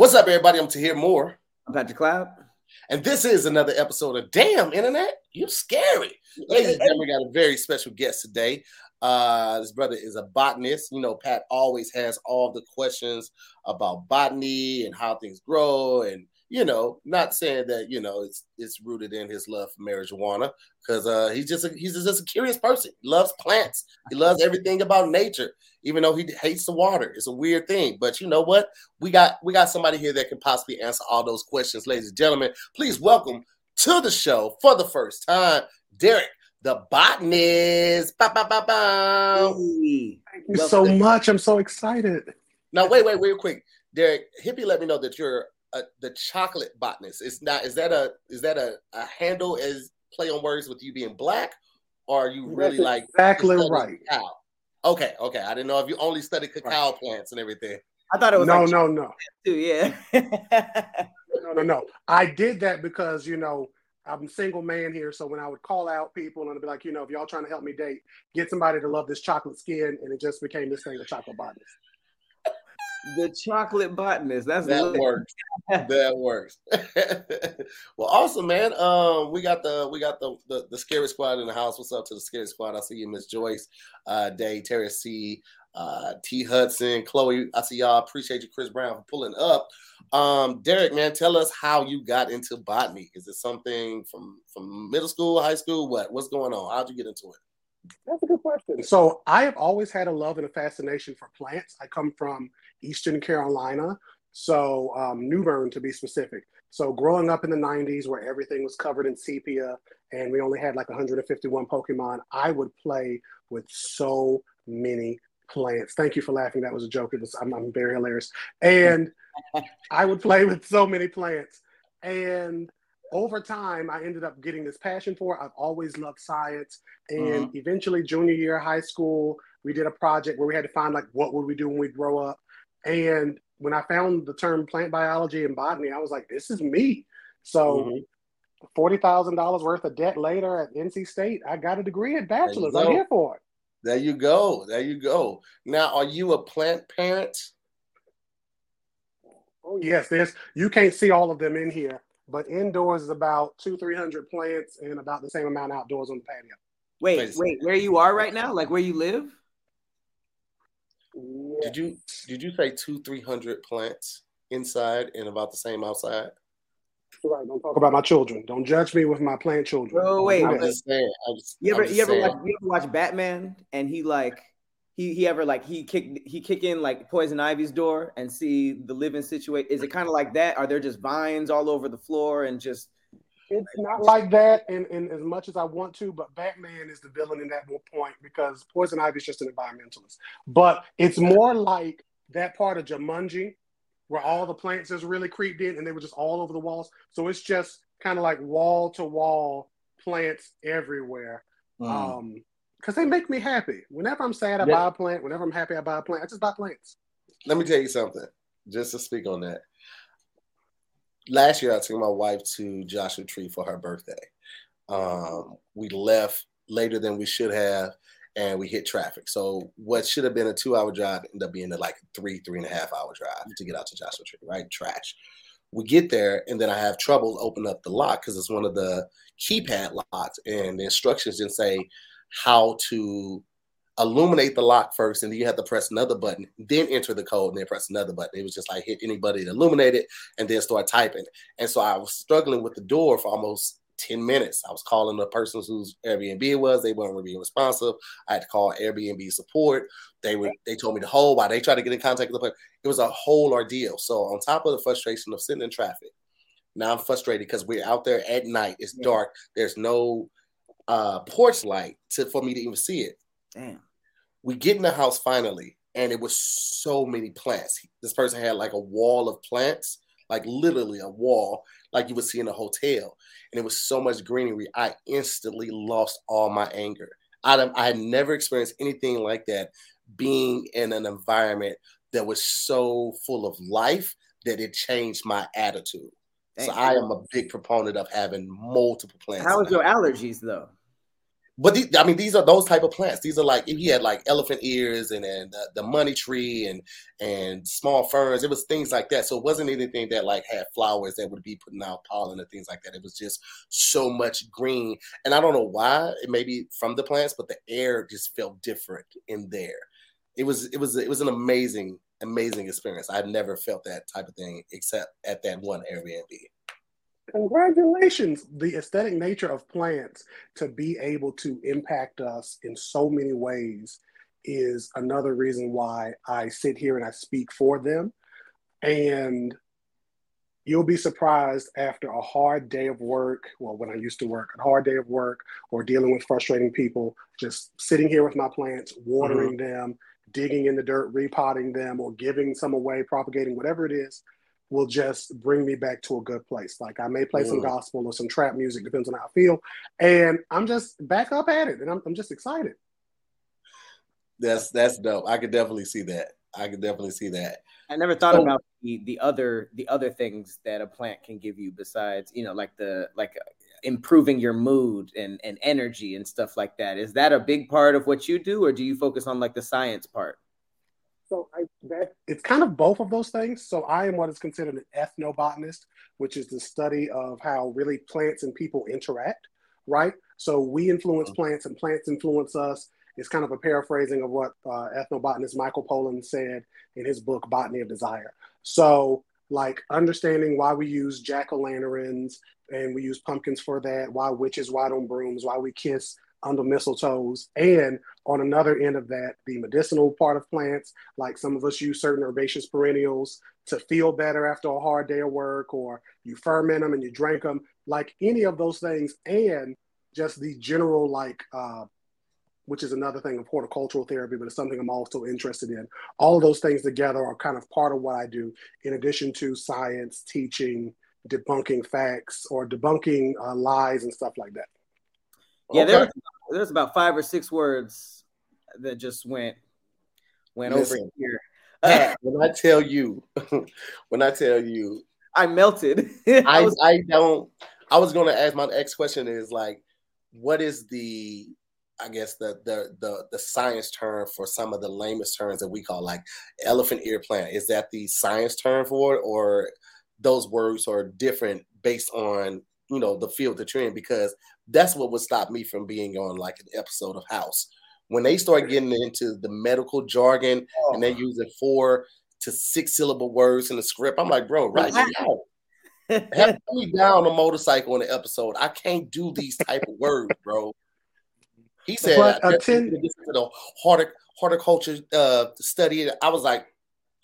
What's up, everybody? I'm Tahir Moore. I'm Patrick Cloud. And this is another episode of Damn Internet. You're scary. Ladies and gentlemen, we got a very special guest today. Uh, this brother is a botanist. You know, Pat always has all the questions about botany and how things grow and you know, not saying that you know it's it's rooted in his love for marijuana because uh, he's just a, he's just a curious person. He loves plants. He loves everything about nature, even though he hates the water. It's a weird thing, but you know what? We got we got somebody here that can possibly answer all those questions, ladies and gentlemen. Please welcome to the show for the first time, Derek, the botanist. Ba, ba, ba, ba. Thank you so much. I'm so excited. Now, wait, wait, real quick, Derek. Hippie, let me know that you're a, the chocolate botanist. Is not is that a is that a, a handle as play on words with you being black, or are you really That's like exactly right? Cacao? Okay, okay. I didn't know if you only studied cacao plants and everything. I thought it was no, like no, no, too, yeah. no, no, no. I did that because you know I'm a single man here, so when I would call out people and I'd be like, you know, if y'all trying to help me date, get somebody to love this chocolate skin, and it just became this thing of chocolate botanist. The chocolate botanist. That's That lit. works. that works. well, awesome, man. Um, we got the we got the, the the scary squad in the house. What's up to the scary squad? I see you, Miss Joyce, uh, Day, Terry C, uh, T Hudson, Chloe. I see y'all. Appreciate you, Chris Brown, for pulling up. Um, Derek, man, tell us how you got into botany. Is it something from from middle school, high school? What what's going on? How'd you get into it? That's a good question. So I have always had a love and a fascination for plants. I come from Eastern Carolina, so um, New Bern to be specific. So growing up in the 90s where everything was covered in sepia and we only had like 151 Pokemon, I would play with so many plants. Thank you for laughing. That was a joke. It was, I'm, I'm very hilarious. And I would play with so many plants. And over time, I ended up getting this passion for it. I've always loved science. And eventually, junior year of high school, we did a project where we had to find like what would we do when we grow up. And when I found the term plant biology and botany, I was like, this is me. So Mhm. forty thousand dollars worth of debt later at NC State, I got a degree at bachelor's. I'm here for it. There you go. There you go. Now, are you a plant parent? Oh yes, there's you can't see all of them in here, but indoors is about two, three hundred plants and about the same amount outdoors on the patio. Wait, Wait wait, where you are right now? Like where you live? Did you did you say two three hundred plants inside and about the same outside? Right, don't talk about my children. Don't judge me with my plant children. Oh, wait, I'm just saying. I'm just, You ever I'm just you ever saying. watch you ever watch Batman and he like he he ever like he kick he kick in like Poison Ivy's door and see the living situation? Is it kind of like that? Are there just vines all over the floor and just It's not like that, and, and as much as I want to, but Batman is the villain in that point because Poison Ivy is just an environmentalist. But it's more like that part of Jumanji where all the plants is really creeped in and they were just all over the walls. So it's just kind of like wall to wall plants everywhere. Um, because they make me happy. Whenever I'm sad, I Yeah. buy a plant. Whenever I'm happy, I buy a plant. I just buy plants. Let me tell you something, just to speak on that. Last year, I took my wife to Joshua Tree for her birthday. Um, we left later than we should have, and we hit traffic. So, what should have been a two-hour drive ended up being like a three, three and a half hour drive to get out to Joshua Tree. Right, trash. We get there, and then I have trouble opening up the lock because it's one of the keypad locks, and the instructions didn't say how to illuminate the lock first, and then you have to press another button, then enter the code, and then press another button. It was just like hit anybody to illuminate it, and then start typing. And so I was struggling with the door for almost 10 minutes. I was calling the person whose Airbnb it was. They weren't being responsive. I had to call Airbnb support. They were they told me to hold while they tried to get in contact with the person. It was a whole ordeal. So on top of the frustration of sitting in traffic, now I'm frustrated because we're out there at night. It's Yeah. dark. There's no uh porch light to for me to even see it damn? We get in the house finally, and it was so many plants. This person had like a wall of plants, like literally a wall, like you would see in a hotel. And it was so much greenery. I instantly lost all my anger. I, I had never experienced anything like that being in an environment that was so full of life that it changed my attitude. So Damn. I am a big proponent of having multiple plants. How was your allergies though? But I mean, these are those type of plants. These are like he had like elephant ears and and the, the, money tree and and small ferns. It was things like that. So it wasn't anything that like had flowers that would be putting out pollen and things like that. It was just so much green. And I don't know why. It may be from the plants, but the air just felt different in there. It was it was it was an amazing amazing experience. I've never felt that type of thing except at that one Airbnb. Congratulations. The aesthetic nature of plants to be able to impact us in so many ways is another reason why I sit here and I speak for them. And you'll be surprised after a hard day of work, well, when I used to work, a hard day of work or dealing with frustrating people, just sitting here with my plants, watering mm-hmm. them, digging in the dirt, repotting them, or giving some away, propagating, whatever it is will just bring me back to a good place. Like I may play mm. some gospel or some trap music, depends on how I feel. And I'm just back up at it and I'm, I'm just excited. That's that's dope. I could definitely see that. I could definitely see that. I never thought so, about the, the other the other things that a plant can give you besides, you know, like the like uh, improving your mood and and energy and stuff like that. Is that a big part of what you do or do you focus on like the science part? So I, that it's kind of both of those things. So I am what is considered an ethnobotanist, which is the study of how really plants and people interact, right? So we influence mm-hmm. plants and plants influence us. It's kind of a paraphrasing of what uh, ethnobotanist Michael Pollan said in his book Botany of Desire. So like understanding why we use jack o' lanterns and we use pumpkins for that, why witches ride on brooms, why we kiss under mistletoes. And on another end of that, the medicinal part of plants, like some of us use certain herbaceous perennials to feel better after a hard day of work, or you ferment them and you drink them, like any of those things, and just the general, like, uh, which is another thing of horticultural therapy, but it's something I'm also interested in. All those things together are kind of part of what I do, in addition to science, teaching, debunking facts, or debunking uh, lies and stuff like that. Yeah, okay. there was, there's about five or six words that just went went Listen, over here. Uh, when I tell you, when I tell you, I melted. I, I, was, I don't. I was going to ask my next question is like, what is the I guess the the the the science term for some of the lamest terms that we call like elephant ear plant. Is that the science term for it, or those words are different based on you know the field that you're in? Because that's what would stop me from being on like an episode of House. When they start getting into the medical jargon oh. and they're using four to six syllable words in the script, I'm like, bro, right now. Have me down a motorcycle in the episode. I can't do these type of words, bro. He said but, uh, ten- the hortic- horticulture uh, study. I was like,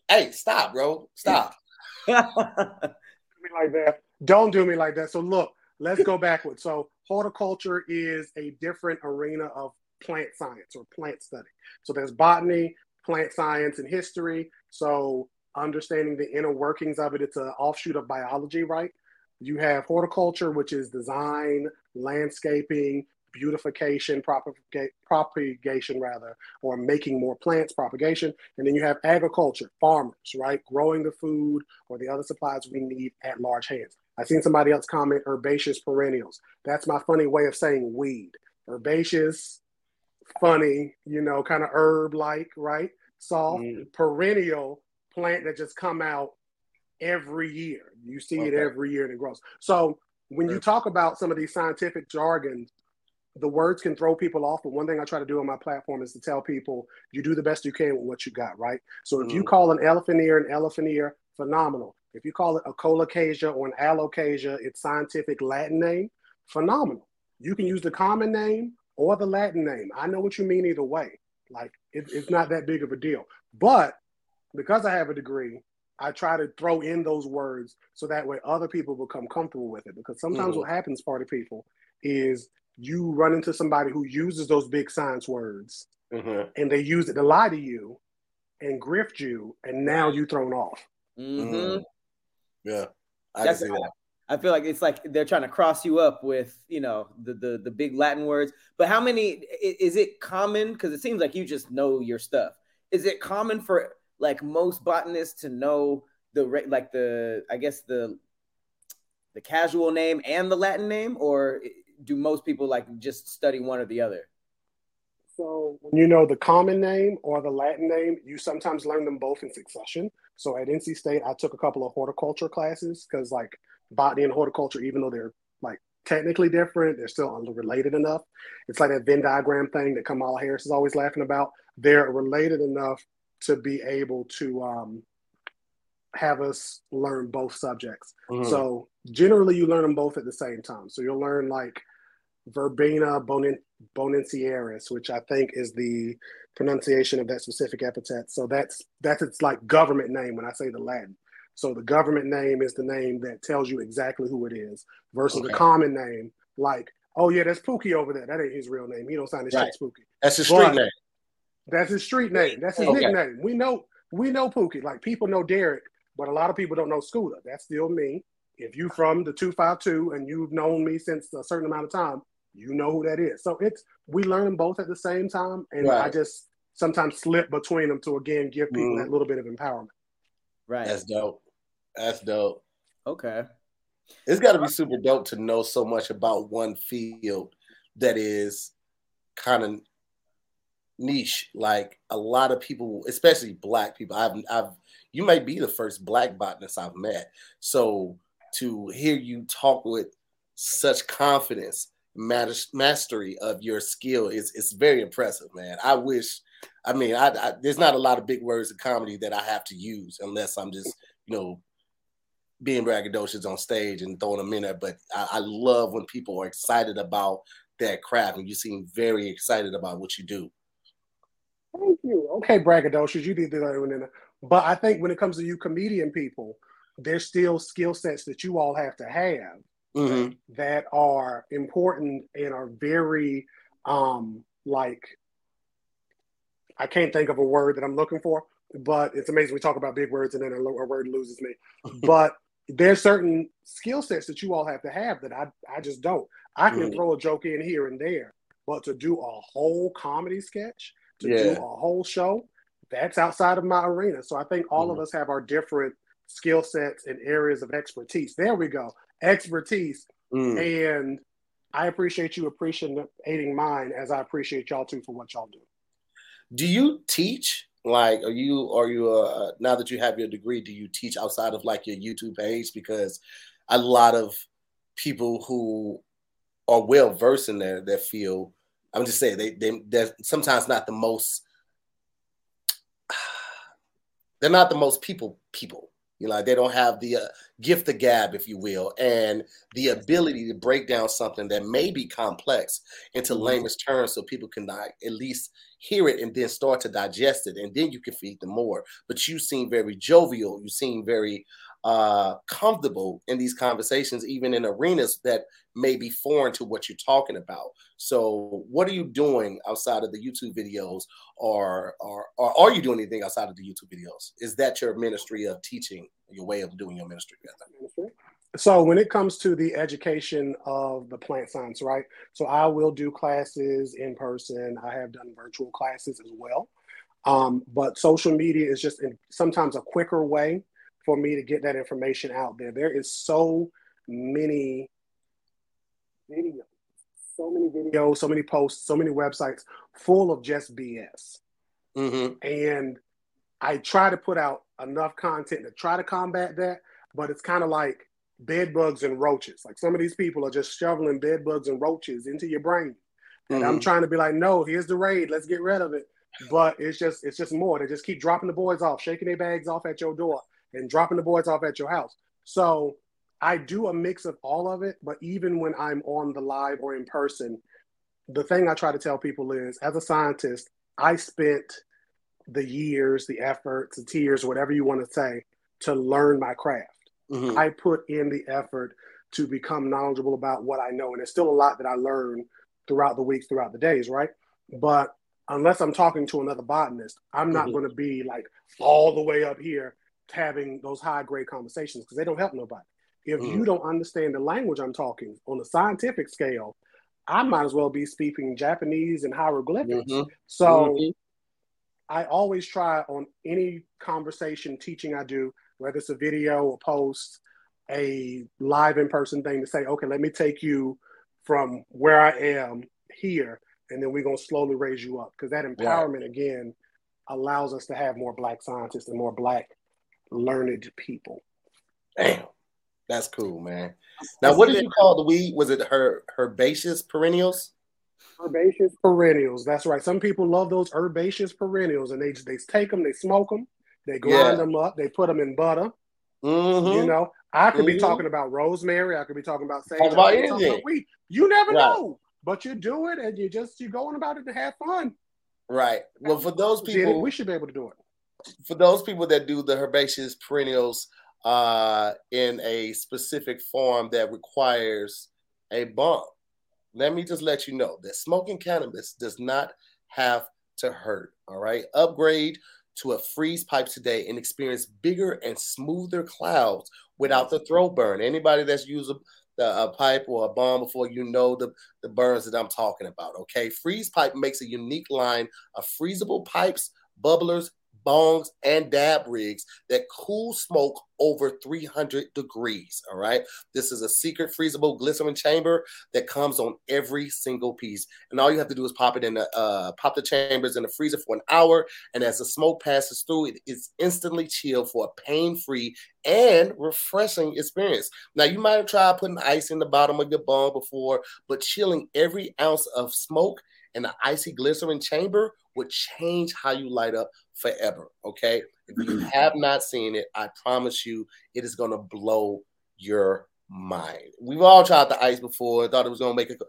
hey, stop, bro. Stop. do me like that. Don't do me like that. So look, let's go backwards. So horticulture is a different arena of plant science or plant study. So there's botany, plant science, and history. So understanding the inner workings of it, it's an offshoot of biology, right? You have horticulture, which is design, landscaping, beautification, propagation rather, or making more plants, propagation. And then you have agriculture, farmers, right? Growing the food or the other supplies we need at large hands. I seen somebody else comment herbaceous perennials. That's my funny way of saying weed. Herbaceous, funny, you know, kind of herb like, right? Soft, mm. perennial plant that just come out every year. You see okay. it every year and it grows. So when you talk about some of these scientific jargons, the words can throw people off. But one thing I try to do on my platform is to tell people you do the best you can with what you got, right? So if mm. you call an elephant ear an elephant ear, phenomenal. If you call it a colocasia or an alocasia, its scientific Latin name, phenomenal. You can use the common name or the Latin name. I know what you mean either way. Like it, it's not that big of a deal. But because I have a degree, I try to throw in those words so that way other people become comfortable with it. Because sometimes mm-hmm. what happens for the people is you run into somebody who uses those big science words mm-hmm. and they use it to lie to you and grift you, and now you're thrown off. Mm-hmm. Yeah, I That's, can see that. I feel like it's like they're trying to cross you up with you know the the, the big Latin words. But how many is it common? Because it seems like you just know your stuff. Is it common for like most botanists to know the like the I guess the the casual name and the Latin name, or do most people like just study one or the other? So when you know the common name or the Latin name, you sometimes learn them both in succession. So at NC State, I took a couple of horticulture classes because like botany and horticulture, even though they're like technically different, they're still related enough. It's like that Venn diagram thing that Kamala Harris is always laughing about. They're related enough to be able to um, have us learn both subjects. Mm-hmm. So generally, you learn them both at the same time. So you'll learn like verbena bonin- bonensiaris, which I think is the pronunciation of that specific epithet. So that's that's its like government name when I say the Latin. So the government name is the name that tells you exactly who it is versus okay. the common name, like, oh yeah, that's Pookie over there. That ain't his real name. He don't sign his right. shit Pookie. That's his street but name. That's his street name. That's his okay. nickname. We know we know Pookie. Like people know Derek, but a lot of people don't know Scooter. That's still me. If you from the 252 and you've known me since a certain amount of time, you know who that is. So it's we learn them both at the same time, and right. I just sometimes slip between them to again give people mm. that little bit of empowerment. Right. That's dope. That's dope. Okay. It's got to be super dope to know so much about one field that is kind of niche. Like a lot of people, especially black people, I've, I've, you might be the first black botanist I've met. So to hear you talk with such confidence mastery of your skill is it's very impressive, man. I wish, I mean, I, I, there's not a lot of big words in comedy that I have to use unless I'm just, you know, being braggadocious on stage and throwing them in there. But I, I love when people are excited about that craft, and you seem very excited about what you do. Thank you. Okay, braggadocious, you did that. But I think when it comes to you comedian people, there's still skill sets that you all have to have mm-hmm. that are important and are very um like I can't think of a word that I'm looking for, but it's amazing we talk about big words and then a, a word loses me. but there's certain skill sets that you all have to have that I, I just don't. I can mm-hmm. throw a joke in here and there, but to do a whole comedy sketch, to yeah. do a whole show, that's outside of my arena. So I think all mm-hmm. of us have our different skill sets and areas of expertise. There we go expertise. Mm. And I appreciate you appreciating mine as I appreciate y'all too for what y'all do. Do you teach? Like, are you are you uh, now that you have your degree? Do you teach outside of like your YouTube page? Because a lot of people who are well versed in their their field, I'm just saying they they they're sometimes not the most. They're not the most people people you know, they don't have the uh, gift of gab, if you will, and the ability to break down something that may be complex into mm-hmm. layman's terms so people can at least hear it and then start to digest it. And then you can feed them more. But you seem very jovial. You seem very uh, comfortable in these conversations, even in arenas that may be foreign to what you're talking about. So, what are you doing outside of the YouTube videos, or, or, or are you doing anything outside of the YouTube videos? Is that your ministry of teaching, your way of doing your ministry? So, when it comes to the education of the plant science, right? So, I will do classes in person. I have done virtual classes as well. Um, but social media is just in, sometimes a quicker way for me to get that information out there. There is so many videos, so many videos, so many posts, so many websites full of just BS. Mm-hmm. And I try to put out enough content to try to combat that, but it's kind of like bed bugs and roaches. Like some of these people are just shoveling bed bugs and roaches into your brain. And mm-hmm. I'm trying to be like, no, here's the raid, let's get rid of it. But it's just it's just more. They just keep dropping the boys off, shaking their bags off at your door and dropping the boys off at your house. So I do a mix of all of it, but even when I'm on the live or in person, the thing I try to tell people is as a scientist, I spent the years, the efforts, the tears, whatever you want to say, to learn my craft. Mm-hmm. I put in the effort to become knowledgeable about what I know. And there's still a lot that I learn throughout the weeks, throughout the days, right? But unless I'm talking to another botanist, I'm not mm-hmm. going to be like all the way up here having those high grade conversations because they don't help nobody. If mm. you don't understand the language I'm talking on a scientific scale, I might as well be speaking Japanese and hieroglyphics. Mm-hmm. So mm-hmm. I always try on any conversation teaching I do, whether it's a video or post, a live in person thing to say, okay, let me take you from where I am here, and then we're gonna slowly raise you up because that empowerment right. again allows us to have more black scientists and more black learned people. Damn, that's cool, man. Now, what did you call the weed? Was it her herbaceous perennials? Herbaceous perennials. That's right. Some people love those herbaceous perennials, and they they take them, they smoke them, they grind yeah. them up, they put them in butter. Mm-hmm. You know, I could mm-hmm. be talking about rosemary. I could be talking about sage. About anything. About You never right. know, but you do it, and you just you're going about it to have fun. Right. Well, for those people, we should be able to do it. For those people that do the herbaceous perennials uh, in a specific form that requires a bump, let me just let you know that smoking cannabis does not have to hurt. All right. Upgrade to a freeze pipe today and experience bigger and smoother clouds without the throat burn. Anybody that's used a, a pipe or a bong before, you know the, the burns that I'm talking about. Okay. Freeze pipe makes a unique line of freezable pipes, bubblers, bongs, and dab rigs that cool smoke over 300 degrees. All right. This is a secret freezable glycerin chamber that comes on every single piece. And all you have to do is pop it in the uh, pop the chambers in the freezer for an hour. And as the smoke passes through, it is instantly chilled for a pain-free and refreshing experience. Now you might have tried putting ice in the bottom of your bong before, but chilling every ounce of smoke in the icy glycerin chamber would change how you light up forever. Okay. If you have not seen it, I promise you it is going to blow your mind. We've all tried the ice before, thought it was going to make it.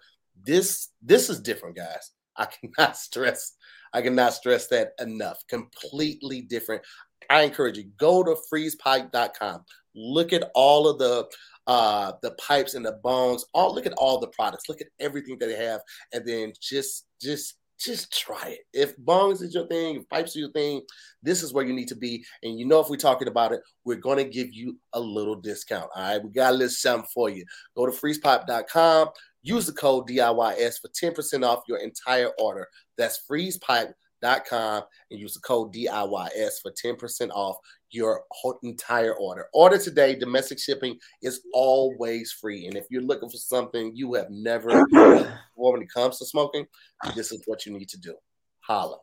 This this is different, guys. I cannot stress I cannot stress that enough. Completely different. I encourage you go to freezepipe.com. Look at all of the uh the pipes and the bongs. All look at all the products. Look at everything that they have and then just just just try it. If bongs is your thing, if pipes are your thing, this is where you need to be. And you know, if we're talking about it, we're going to give you a little discount. All right. We got a little something for you. Go to freezepipe.com, use the code DIYS for 10% off your entire order. That's freezepipe.com and use the code DIYS for 10% off your whole entire order. Order today. Domestic shipping is always free. And if you're looking for something you have never when it comes to smoking, this is what you need to do. Holla.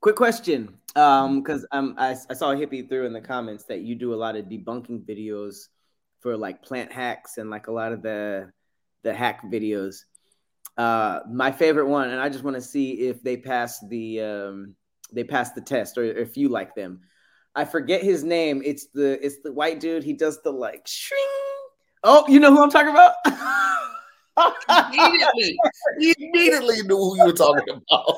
Quick question, um, because um, I, I saw a hippie through in the comments that you do a lot of debunking videos for like plant hacks and like a lot of the the hack videos. Uh, my favorite one, and I just want to see if they pass the um, they pass the test or if you like them. I forget his name. It's the it's the white dude. He does the like shring. Oh, you know who I'm talking about? immediately, immediately knew who you were talking about.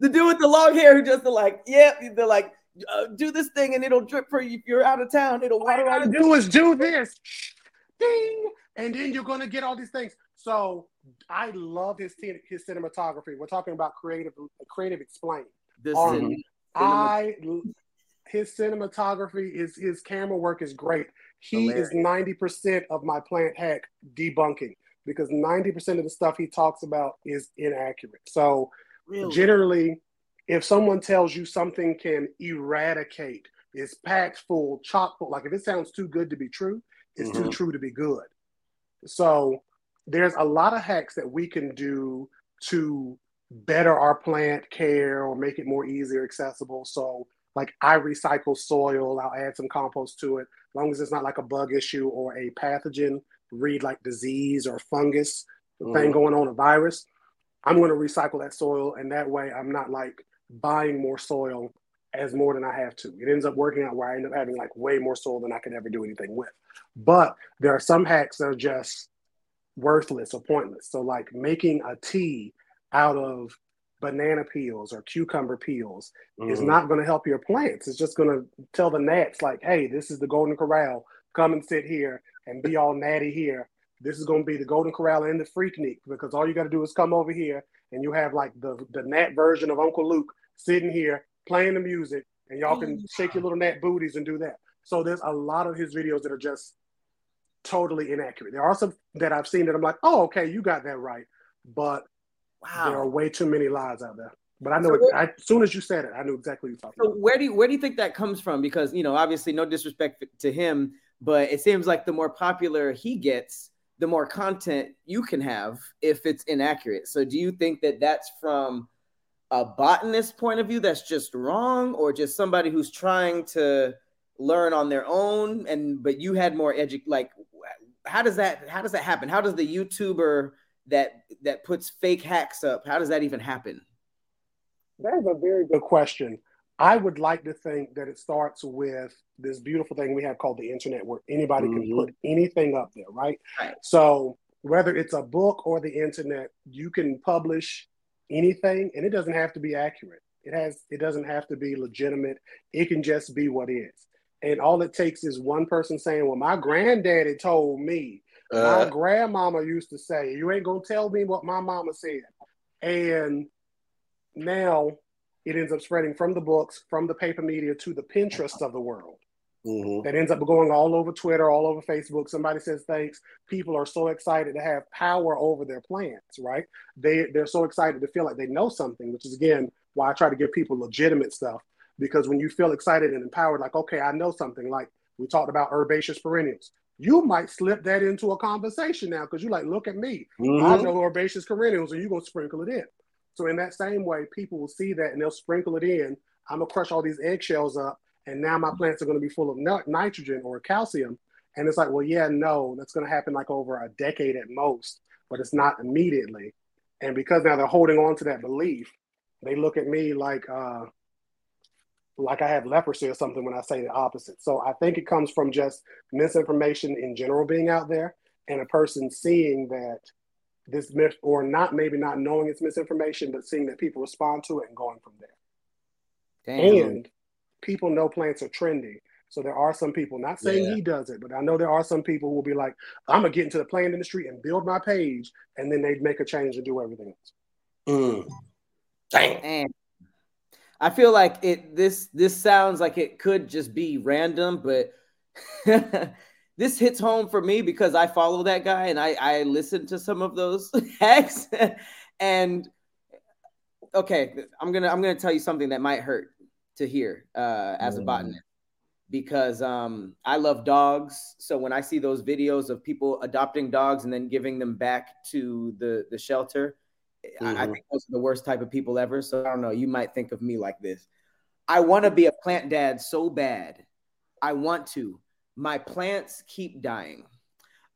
The dude with the long hair who just the like, yeah, they're like, uh, do this thing and it'll drip for you. If you're out of town, it'll water All you do is do this, ding, and then you're gonna get all these things. So I love his his cinematography. We're talking about creative Creative Explained. This um, I his cinematography is his camera work is great. He Hilarious. is ninety percent of my plant hack debunking because 90% of the stuff he talks about is inaccurate. So, really? generally, if someone tells you something can eradicate, is packed full, chock full, like if it sounds too good to be true, it's mm-hmm. too true to be good. So, there's a lot of hacks that we can do to better our plant care or make it more easier accessible. So, like I recycle soil, I'll add some compost to it, as long as it's not like a bug issue or a pathogen read like disease or fungus mm-hmm. thing going on, a virus, I'm going to recycle that soil. And that way I'm not like buying more soil as more than I have to. It ends up working out where I end up having like way more soil than I could ever do anything with. But there are some hacks that are just worthless or pointless. So like making a tea out of banana peels or cucumber peels mm-hmm. is not going to help your plants. It's just going to tell the gnats like, "Hey, this is the golden corral. Come and sit here and be all natty here. This is going to be the Golden Corral and the Freaknik because all you got to do is come over here and you have like the the gnat version of Uncle Luke sitting here playing the music, and y'all can oh, shake your little gnat booties and do that. So there's a lot of his videos that are just totally inaccurate. There are some that I've seen that I'm like, oh, okay, you got that right, but wow. there are way too many lies out there. But I know so it, as soon as you said it, I knew exactly what you're talking so about. Where do you, where do you think that comes from? Because you know, obviously, no disrespect to him, but it seems like the more popular he gets, the more content you can have if it's inaccurate. So do you think that that's from a botanist point of view that's just wrong or just somebody who's trying to learn on their own and but you had more edu like how does that how does that happen? How does the YouTuber that that puts fake hacks up, how does that even happen? That is a very good question. I would like to think that it starts with this beautiful thing we have called the internet where anybody mm-hmm. can put anything up there, right? right? So whether it's a book or the internet, you can publish anything and it doesn't have to be accurate. It has it doesn't have to be legitimate. It can just be what is. And all it takes is one person saying, Well, my granddaddy told me, uh, my grandmama used to say, You ain't gonna tell me what my mama said. And now it ends up spreading from the books, from the paper media to the Pinterest of the world. Mm-hmm. That ends up going all over Twitter, all over Facebook. Somebody says thanks. People are so excited to have power over their plants, right? They they're so excited to feel like they know something, which is again why I try to give people legitimate stuff. Because when you feel excited and empowered, like, okay, I know something, like we talked about herbaceous perennials. You might slip that into a conversation now because you're like, look at me. Mm-hmm. I know herbaceous perennials, and you're gonna sprinkle it in. So in that same way, people will see that and they'll sprinkle it in. I'm gonna crush all these eggshells up, and now my plants are gonna be full of nitrogen or calcium. And it's like, well, yeah, no, that's gonna happen like over a decade at most, but it's not immediately. And because now they're holding on to that belief, they look at me like uh, like I have leprosy or something when I say the opposite. So I think it comes from just misinformation in general being out there and a person seeing that this myth or not maybe not knowing it's misinformation, but seeing that people respond to it and going from there. Damn. And people know plants are trendy. So there are some people, not saying yeah. he does it, but I know there are some people who will be like, I'm gonna get into the plant industry and build my page, and then they'd make a change and do everything else. Mm. Damn. I feel like it this this sounds like it could just be random, but this hits home for me because I follow that guy and I I listen to some of those hacks and okay, I'm gonna I'm gonna tell you something that might hurt to hear uh, as a botanist. Because um, I love dogs. So when I see those videos of people adopting dogs and then giving them back to the the shelter, mm-hmm. I, I mm-hmm. think those are the worst type of people ever. So I don't know. You might think of me like this. I want to be a plant dad so bad. I want to my plants keep dying.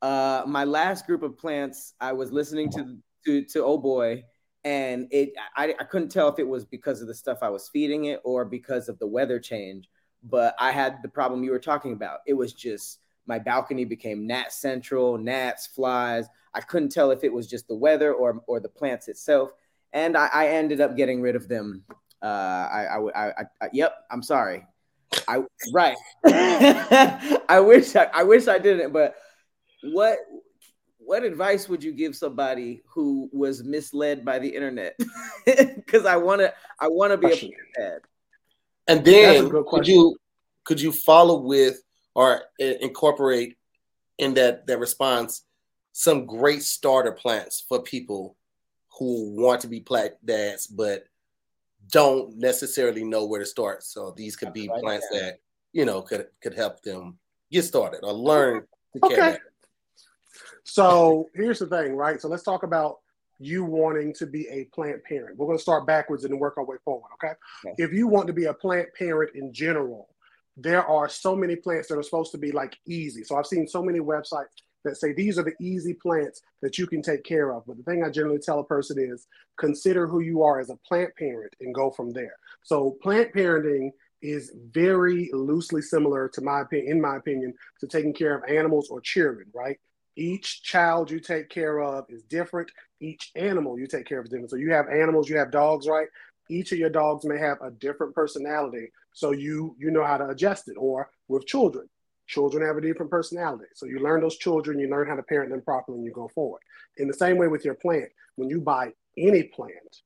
Uh, my last group of plants, I was listening to to to oh boy, and it I, I couldn't tell if it was because of the stuff I was feeding it or because of the weather change. But I had the problem you were talking about. It was just my balcony became gnat central, gnats, flies. I couldn't tell if it was just the weather or or the plants itself, and I, I ended up getting rid of them. Uh, I, I, I, I, yep, I'm sorry. I right. I wish I, I wish I didn't, but what what advice would you give somebody who was misled by the internet? Because I want to I want to be question. a dad. And then could you could you follow with or incorporate in that that response some great starter plants for people who want to be plant dads but don't necessarily know where to start. So these could be plants that you know could could help them get started or learn to okay. care. So here's the thing, right? So let's talk about you wanting to be a plant parent. We're going to start backwards and work our way forward. Okay? okay. If you want to be a plant parent in general, there are so many plants that are supposed to be like easy. So I've seen so many websites that say these are the easy plants that you can take care of. But the thing I generally tell a person is consider who you are as a plant parent and go from there. So plant parenting is very loosely similar to my opinion, in my opinion, to taking care of animals or children, right? Each child you take care of is different. Each animal you take care of is different. So you have animals, you have dogs, right? Each of your dogs may have a different personality. So you you know how to adjust it. Or with children, Children have a different personality. So you learn those children, you learn how to parent them properly, and you go forward. In the same way with your plant, when you buy any plant,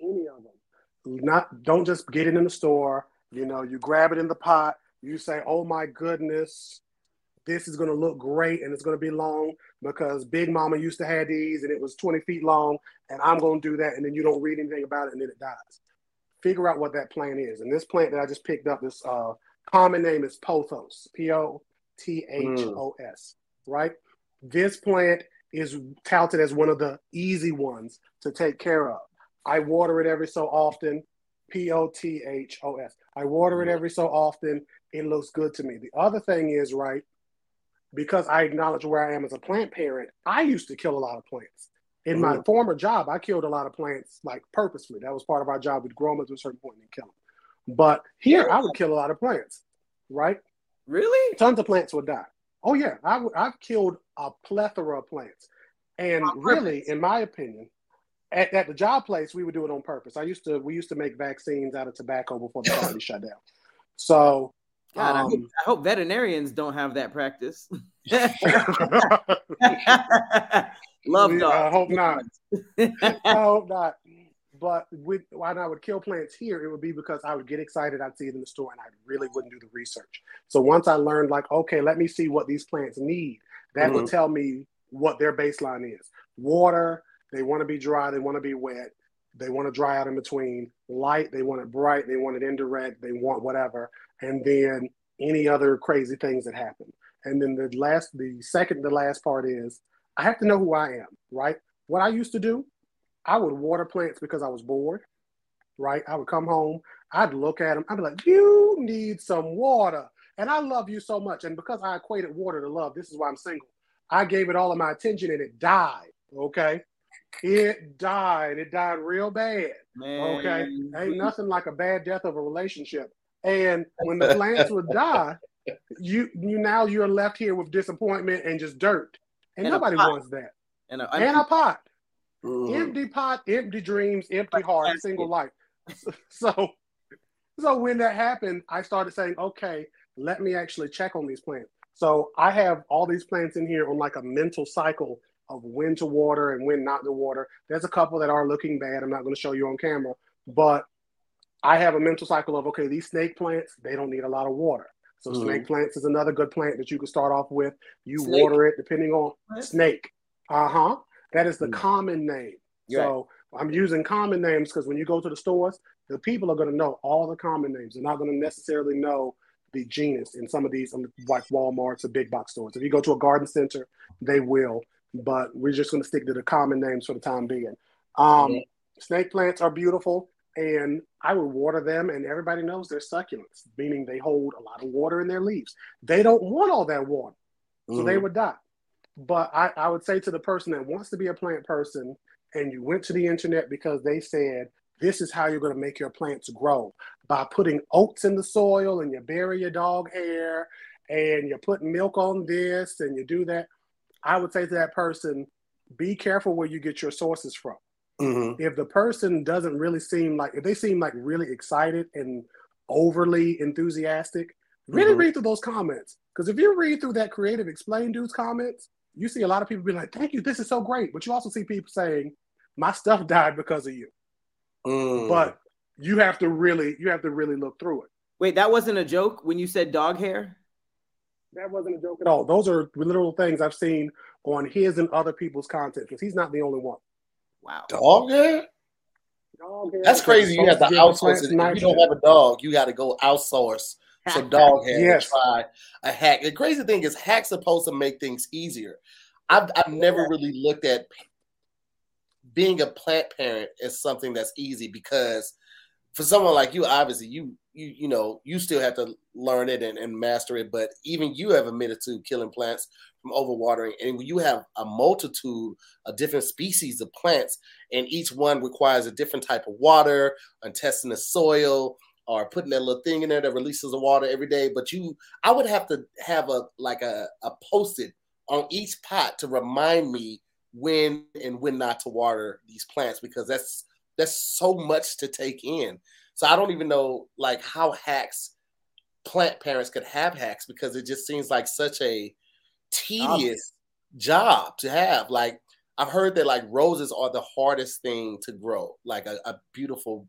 any of them, not don't just get it in the store. You know, you grab it in the pot. You say, "Oh my goodness, this is going to look great and it's going to be long because Big Mama used to have these and it was 20 feet long, and I'm going to do that." And then you don't read anything about it, and then it dies. Figure out what that plant is. And this plant that I just picked up, this uh, common name is pothos, P O T H O S, right? this plant is touted as one of the easy ones to take care of. I water it every so often. P O T H O S. I water it every so often. It looks good to me. The other thing is, right, because I acknowledge where I am as a plant parent, I used to kill a lot of plants. In my Mhm. former job, I killed a lot of plants like purposefully. That was part of our job. We'd grow them to a certain point and kill them. But here, I would kill a lot of plants, right? Really? Tons of plants would die. Oh yeah, I w- I've killed a plethora of plants, and On really, purpose. in my opinion, at, at the job place, we would do it on purpose. I used to we used to make vaccines out of tobacco before the company shut down. So, God, I, hope, um, I hope veterinarians don't have that practice. Love We- dogs. I hope not. I hope not. But with, when I would kill plants here, it would be because I would get excited. I'd see it in the store, and I really wouldn't do the research. So once I learned, like, okay, let me see what these plants need, that would mm-hmm. tell me what their baseline is. Water, they want to be dry, they want to be wet, they want to dry out in between. Light, they want it bright, they want it indirect, they want whatever, and then any other crazy things that happen. And then the last, the second, the last part is I have to know who I am, right? What I used to do, I would water plants because I was bored, right? I would come home, I'd look at them, I'd be like, you need some water. And I love you so much. And because I equated water to love, this is why I'm single. I gave it all of my attention and it died, okay? It died. It died real bad. Man. Okay. Ain't nothing like a bad death of a relationship. And when the plants would die, you you now you're left here with disappointment and just dirt. And, And nobody wants that. And, a, And a pot. Mhm. Empty pot, empty dreams, empty heart, single life. So so when that happened, I started saying, okay, let me actually check on these plants. So I have all these plants in here on like a mental cycle of when to water and when not to water. There's a couple that are looking bad. I'm not going to show you on camera, but I have a mental cycle of okay, these snake plants, they don't need a lot of water. So Mhm. snake plants is another good plant that you can start off with. You Snake? water it depending on What? snake. Uh-huh. That is the Mhm. common name. You're so I'm using common names because when you go to the stores, the people are going to know all the common names. They're not going to necessarily know the genus in some of these, um, like Walmart's or big box stores. If you go to a garden center, they will, but we're just going to stick to the common names for the time being. Um. Snake plants are beautiful, and I would water them, and everybody knows they're succulents, meaning they hold a lot of water in their leaves. They don't want all that water so they Mhm. would die. But I, I would say to the person that wants to be a plant person and you went to the internet because they said this is how you're going to make your plants grow by putting oats in the soil and you bury your dog hair and you're putting milk on this and you do that. I would say to that person, be careful where you get your sources from Mhm. if the person doesn't really seem like if they seem like really excited and overly enthusiastic really Mhm. read through those comments because if you read through that Creative Explained dude's comments you see a lot of people be like thank you this is so great but you also see people saying my stuff died because of you Mm. but you have to really you have to really look through it Wait, that wasn't a joke when you said dog hair? that wasn't a joke at all those are literal things i've seen on his and other people's content because he's not the only one Wow. dog hair. Dog hair That's crazy. You have to supposed give the outsource it. If you don't have a dog, you got to go outsource some dog hair Yes. and try a hack. The crazy thing is, hacks supposed to make things easier. I've I've never really looked at being a plant parent as something that's easy because for someone like you, obviously you you you know you still have to learn it and, and master it. But even you have admitted to killing plants from overwatering, and you have a multitude of different species of plants, and each one requires a different type of water and testing the soil or putting that little thing in there that releases the water every day. But you, I would have to have a like a, a post-it on each pot to remind me when and when not to water these plants because that's that's so much to take in. So I don't even know like how hacks plant parents could have hacks because it just seems like such a tedious job to have. Like I've heard that like roses are the hardest thing to grow, like a, a beautiful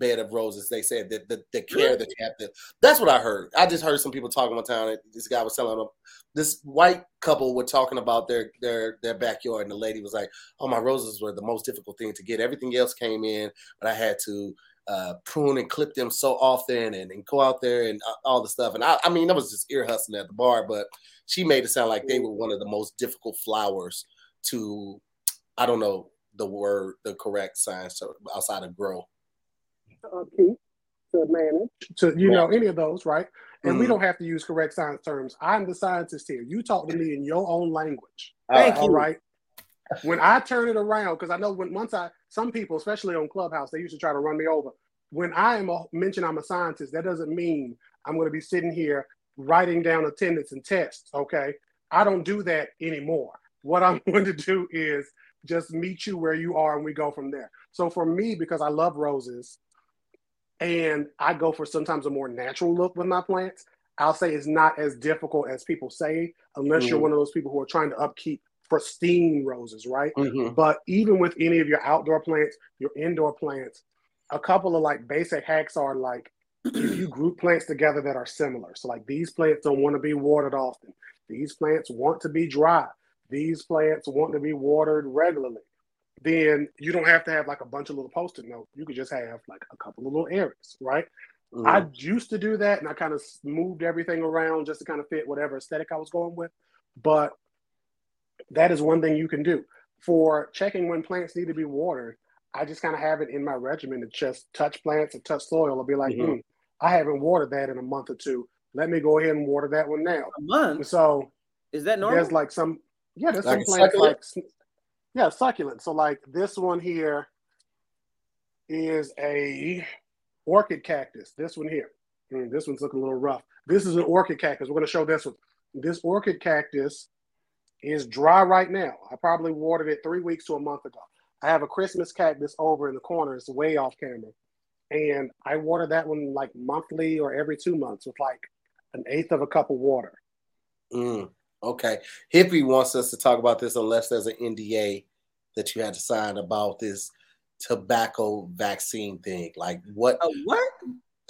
bed of roses. They said that the, the care that you have to. That's what I heard. I just heard some people talking one time. This guy was telling them this white couple were talking about their their their backyard, and the lady was like, "Oh, my roses were the most difficult thing to get. Everything else came in, but I had to uh, prune and clip them so often and, and go out there and uh, all the stuff. And I, I mean, that was just ear hustling at the bar, but she made it sound like they were one of the most difficult flowers to, I don't know the word, the correct science outside of grow. Uh, keep, to manage, to, you know, any of those, right? And mm-hmm. we don't have to use correct science terms. I'm the scientist here. You talk to me in your own language. Thank all you. right. When I turn it around, because I know when once I some people, especially on Clubhouse, they used to try to run me over. When I am a, mention I'm a scientist, that doesn't mean I'm going to be sitting here writing down attendance and tests. Okay, I don't do that anymore. What I'm going to do is just meet you where you are, and we go from there. So for me, because I love roses, and I go for sometimes a more natural look with my plants. I'll say it's not as difficult as people say, unless mm-hmm. you're one of those people who are trying to upkeep pristine roses, right? Mm-hmm. But even with any of your outdoor plants, your indoor plants, a couple of like basic hacks are like if you group plants together that are similar. So like these plants don't want to be watered often. These plants want to be dry. These plants want to be watered regularly. Then you don't have to have like a bunch of little post-it notes. You could just have like a couple of little areas, right? Mm-hmm. I used to do that and I kind of moved everything around just to kind of fit whatever aesthetic I was going with. But that is one thing you can do. For checking when plants need to be watered, I just kind of have it in my regimen to just touch plants and touch soil. I'll be like, mm-hmm. hmm, I haven't watered that in a month or two. Let me go ahead and water that one now. A month? So is that normal? There's like some, yeah, there's like some plants like, yeah, succulent. So like this one here is a orchid cactus. This one here. Mm, this one's looking a little rough. This is an orchid cactus. We're going to show this one. This orchid cactus is dry right now. I probably watered it three weeks to a month ago. I have a Christmas cactus over in the corner. It's way off camera. And I water that one like monthly or every two months with like an eighth of a cup of water. Mm, okay. Hippie wants us to talk about this unless there's an NDA that you had to sign about this tobacco vaccine thing. Like what? A what?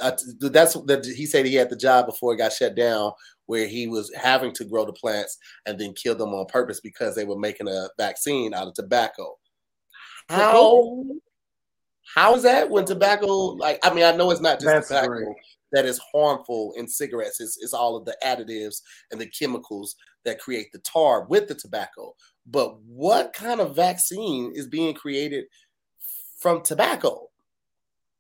Uh, that's that he said he had the job before it got shut down where he was having to grow the plants and then kill them on purpose because they were making a vaccine out of tobacco. How how is that when tobacco like I mean I know it's not just That's tobacco great. That is harmful in cigarettes, is, it's all of the additives and the chemicals that create the tar with the tobacco. But what kind of vaccine is being created from tobacco?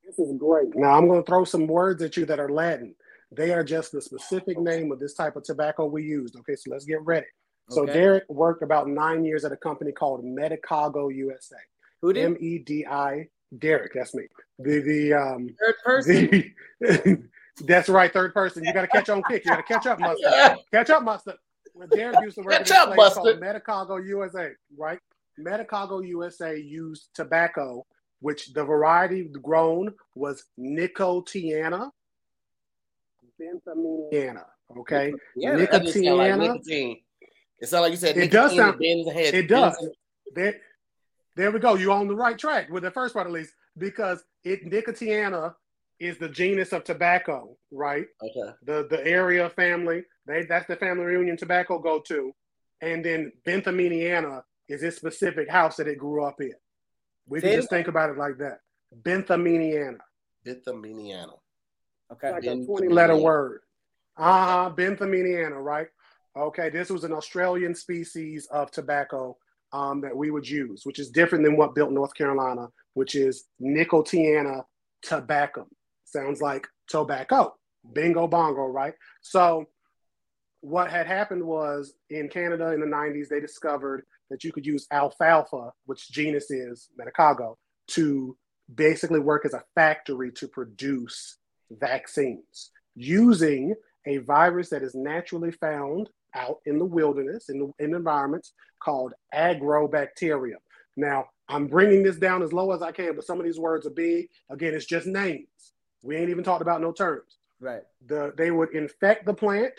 This is great. Now I'm going to throw some words at you that are Latin. They are just the specific name of this type of tobacco we used. Okay, so let's get ready. So okay. Derek worked about nine years at a company called Medicago USA. Who did? M E D I. Derek, that's me. The the um third person. The, that's right, third person. You got to catch on kick. You got to catch up, mustard. Catch up, mustard. When Derek used to work catch at a place called Medicago USA, right? Medicago USA used tobacco, which the variety grown was Nicotiana Benthaminiana. Okay, yeah, Nicotiana. Like nicotine. It sounds like you said. It does sound. It does. There, there we go. You're on the right track with the first part at least, because it Nicotiana is the genus of tobacco, right? Okay. The the area family. They that's the family reunion tobacco go to, and then Benthaminiana is this specific house that it grew up in. We can just think about it like that. Benthaminiana. Benthaminiana. Okay. Like a 20 letter word. Ah, uh-huh. Benthaminiana, right? Okay, this was an Australian species of tobacco um, that we would use, which is different than what built North Carolina, which is Nicotiana tabacum. Sounds like tobacco. Bingo bongo, right? So, what had happened was in Canada in the 90s, they discovered that you could use alfalfa, which genus is Medicago, to basically work as a factory to produce vaccines using a virus that is naturally found out in the wilderness, in, the, in environments called agrobacterium. Now, I'm bringing this down as low as I can, but some of these words are big. Again, it's just names. We ain't even talked about no terms. Right. The, they would infect the plant.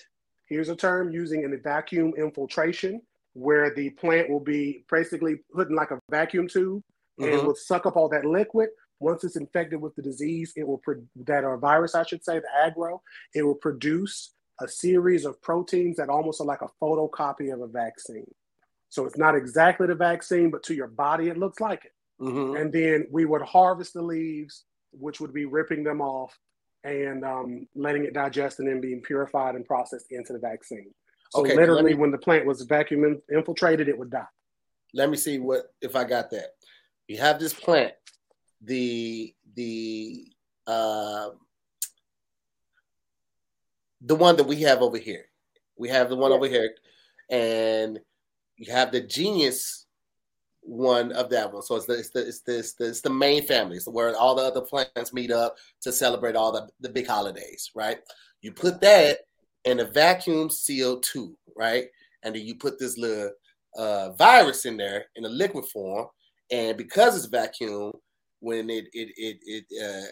Here's a term using a vacuum infiltration, where the plant will be basically put in like a vacuum tube mm-hmm. and it will suck up all that liquid. Once it's infected with the disease, it will pro- that or virus, I should say, the agro, it will produce a series of proteins that almost are like a photocopy of a vaccine. So it's not exactly the vaccine, but to your body, it looks like it. Mm-hmm. And then we would harvest the leaves, which would be ripping them off and um, letting it digest and then being purified and processed into the vaccine. So okay, literally, me, when the plant was vacuum infiltrated, it would die. Let me see what if I got that. You have this plant, the the uh, the one that we have over here. We have the one over here, and you have the genius one of that one. So it's the it's the it's the, it's the, it's the main family. It's where all the other plants meet up to celebrate all the, the big holidays, right? You put that in a vacuum CO2, right? And then you put this little uh, virus in there in a liquid form, and because it's vacuum, when it it it it uh,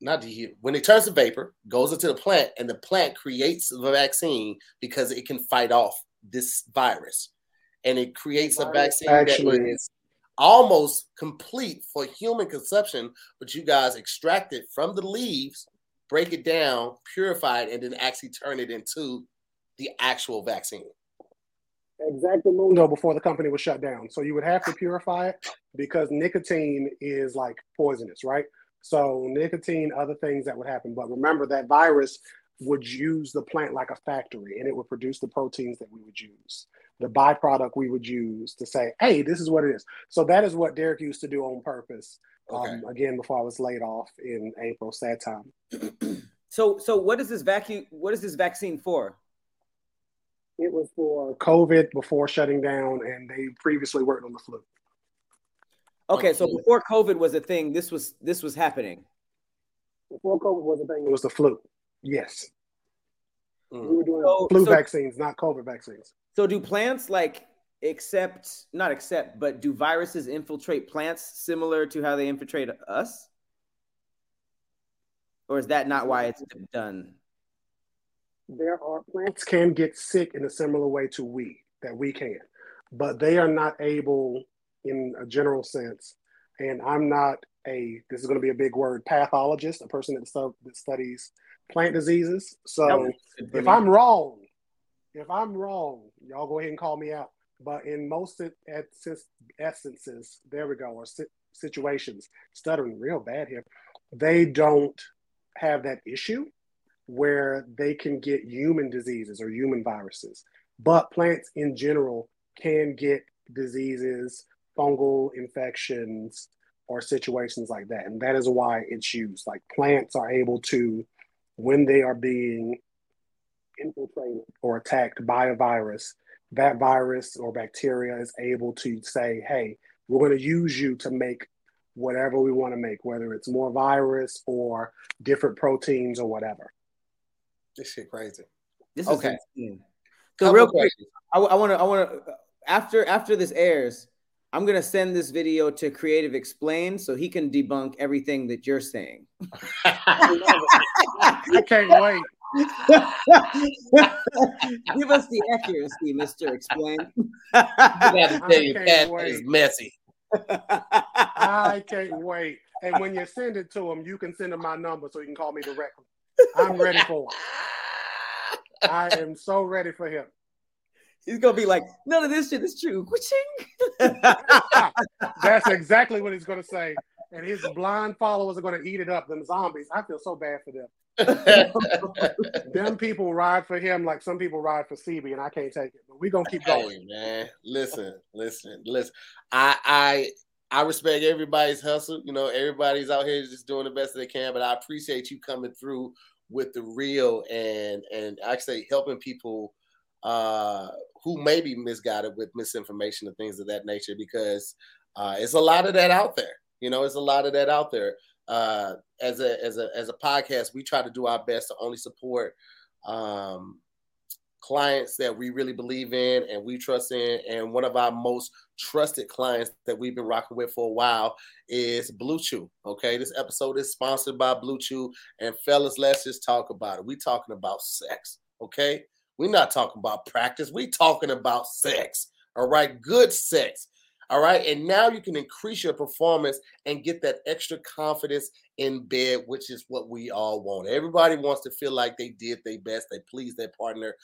not the when it turns to vapor, goes into the plant, and the plant creates the vaccine because it can fight off this virus and it creates a vaccine Actually, that is almost complete for human consumption, but you guys extract it from the leaves, break it down, purify it, and then actually turn it into the actual vaccine. Exactly, Mundo before the company was shut down. So you would have to purify it because nicotine is like poisonous, right? So nicotine, other things that would happen. But remember that virus would use the plant like a factory and it would produce the proteins that we would use the byproduct we would use to say, hey, this is what it is. So that is what Derek used to do on purpose. Okay. Um, again, before I was laid off in April, sad time. so, so what is this vacuum? What is this vaccine for? It was for COVID before shutting down, and they previously worked on the flu. Okay, so before COVID was a thing, this was this was happening. Before COVID was a thing, it was the flu. Yes, mm. we were doing so, flu so, vaccines, not COVID vaccines. So do plants like accept not accept, but do viruses infiltrate plants similar to how they infiltrate us? Or is that not why it's done? There are plants can get sick in a similar way to we that we can, but they are not able in a general sense. And I'm not a this is going to be a big word pathologist, a person that, that studies plant diseases. So if I'm wrong, if I'm wrong, y'all go ahead and call me out. But in most essences, there we go, or situations, stuttering real bad here, they don't have that issue where they can get human diseases or human viruses. But plants in general can get diseases, fungal infections, or situations like that. And that is why it's used. Like plants are able to, when they are being infiltrated or attacked by a virus, that virus or bacteria is able to say, hey, we're going to use you to make whatever we want to make, whether it's more virus or different proteins or whatever. This shit crazy. This okay. is So real quick, I want to, I want to, after after this airs, I'm gonna send this video to Creative Explained so he can debunk everything that you're saying. I can't wait. Give us the accuracy, Mister. Explain. I got to tell you, that is messy. I can't wait. And when you send it to him, you can send him my number so he can call me directly. I'm ready for it. I am so ready for him. He's gonna be like, none of this shit is true. That's exactly what he's gonna say. And his blind followers are gonna eat it up. Them zombies. I feel so bad for them. Them people ride for him like some people ride for CB, and I can't take it. But we gonna keep going, hey, man. Listen, listen, listen. I I I respect everybody's hustle. You know, everybody's out here just doing the best they can. But I appreciate you coming through with the real and and actually helping people uh who may be misguided with misinformation and things of that nature because uh it's a lot of that out there. You know, it's a lot of that out there uh, as a as a as a podcast, we try to do our best to only support um, clients that we really believe in and we trust in. And one of our most trusted clients that we've been rocking with for a while is Blue Chew. Okay, this episode is sponsored by Blue Chew. And fellas, let's just talk about it. We talking about sex. Okay, we're not talking about practice. We talking about sex. All right, good sex. All right. And now you can increase your performance and get that extra confidence in bed, which is what we all want. Everybody wants to feel like they did their best, they pleased their partner,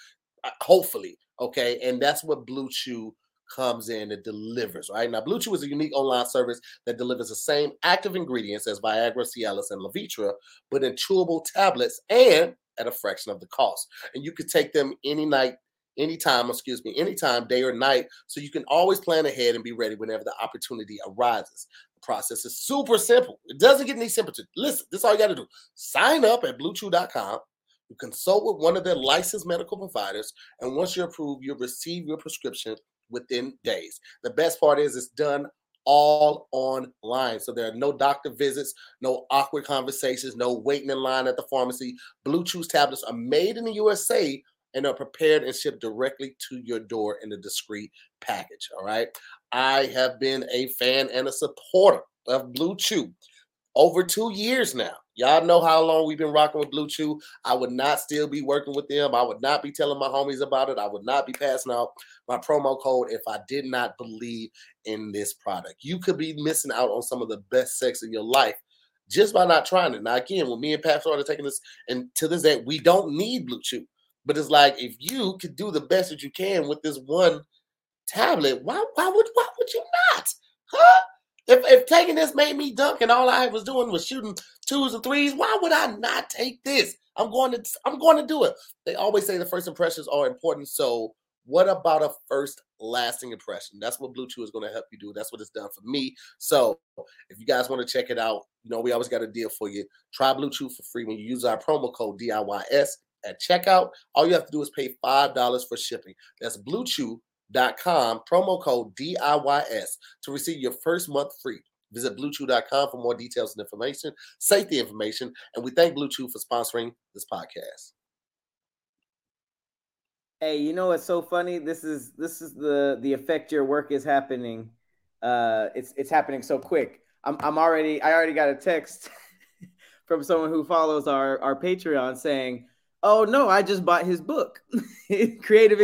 uh, hopefully. Okay. And that's what Blue Chew comes in and delivers, right? Now, Blue Chew is a unique online service that delivers the same active ingredients as Viagra, Cialis, and Levitra, but in chewable tablets and at a fraction of the cost. And you could take them any night, anytime, excuse me, anytime, day or night. So you can always plan ahead and be ready whenever the opportunity arises. The process is super simple. It doesn't get any simpler. Listen, this is all you got to do. Sign up at bluechew.com. You consult with one of their licensed medical providers, and once you're approved, you'll receive your prescription within days. The best part is it's done all online. So there are no doctor visits, no awkward conversations, no waiting in line at the pharmacy. Blue Chew tablets are made in the USA and are prepared and shipped directly to your door in a discreet package. All right. I have been a fan and a supporter of Blue Chew over two years now. Y'all know how long we've been rocking with Blue Chew. I would not still be working with them. I would not be telling my homies about it. I would not be passing out my promo code if I did not believe in this product. You could be missing out on some of the best sex in your life just by not trying it. Now, again, when me and Pat started taking this, and to this day, we don't need Blue Chew. But it's like if you could do the best that you can with this one tablet, why why would why would you not? Huh? If, if taking this made me dunk and all I was doing was shooting twos and threes, why would I not take this? I'm going to I'm going to do it. They always say the first impressions are important. So what about a first lasting impression? That's what Blue Chew is going to help you do. That's what it's done for me. So if you guys want to check it out, you know we always got a deal for you. Try Blue Chew for free when you use our promo code DIYS at checkout. All you have to do is pay five dollars for shipping. That's Blue Chew bluechew.com, promo code DIYS to receive your first month free. Visit bluechew.com for more details and information, safety information, and we thank Blue Chew for sponsoring this podcast. Hey, you know what's so funny? This is this is the the effect your work is happening. Uh, it's it's happening so quick. I'm I'm already I already got a text from someone who follows our our Patreon saying, Oh no, I just bought his book, Creative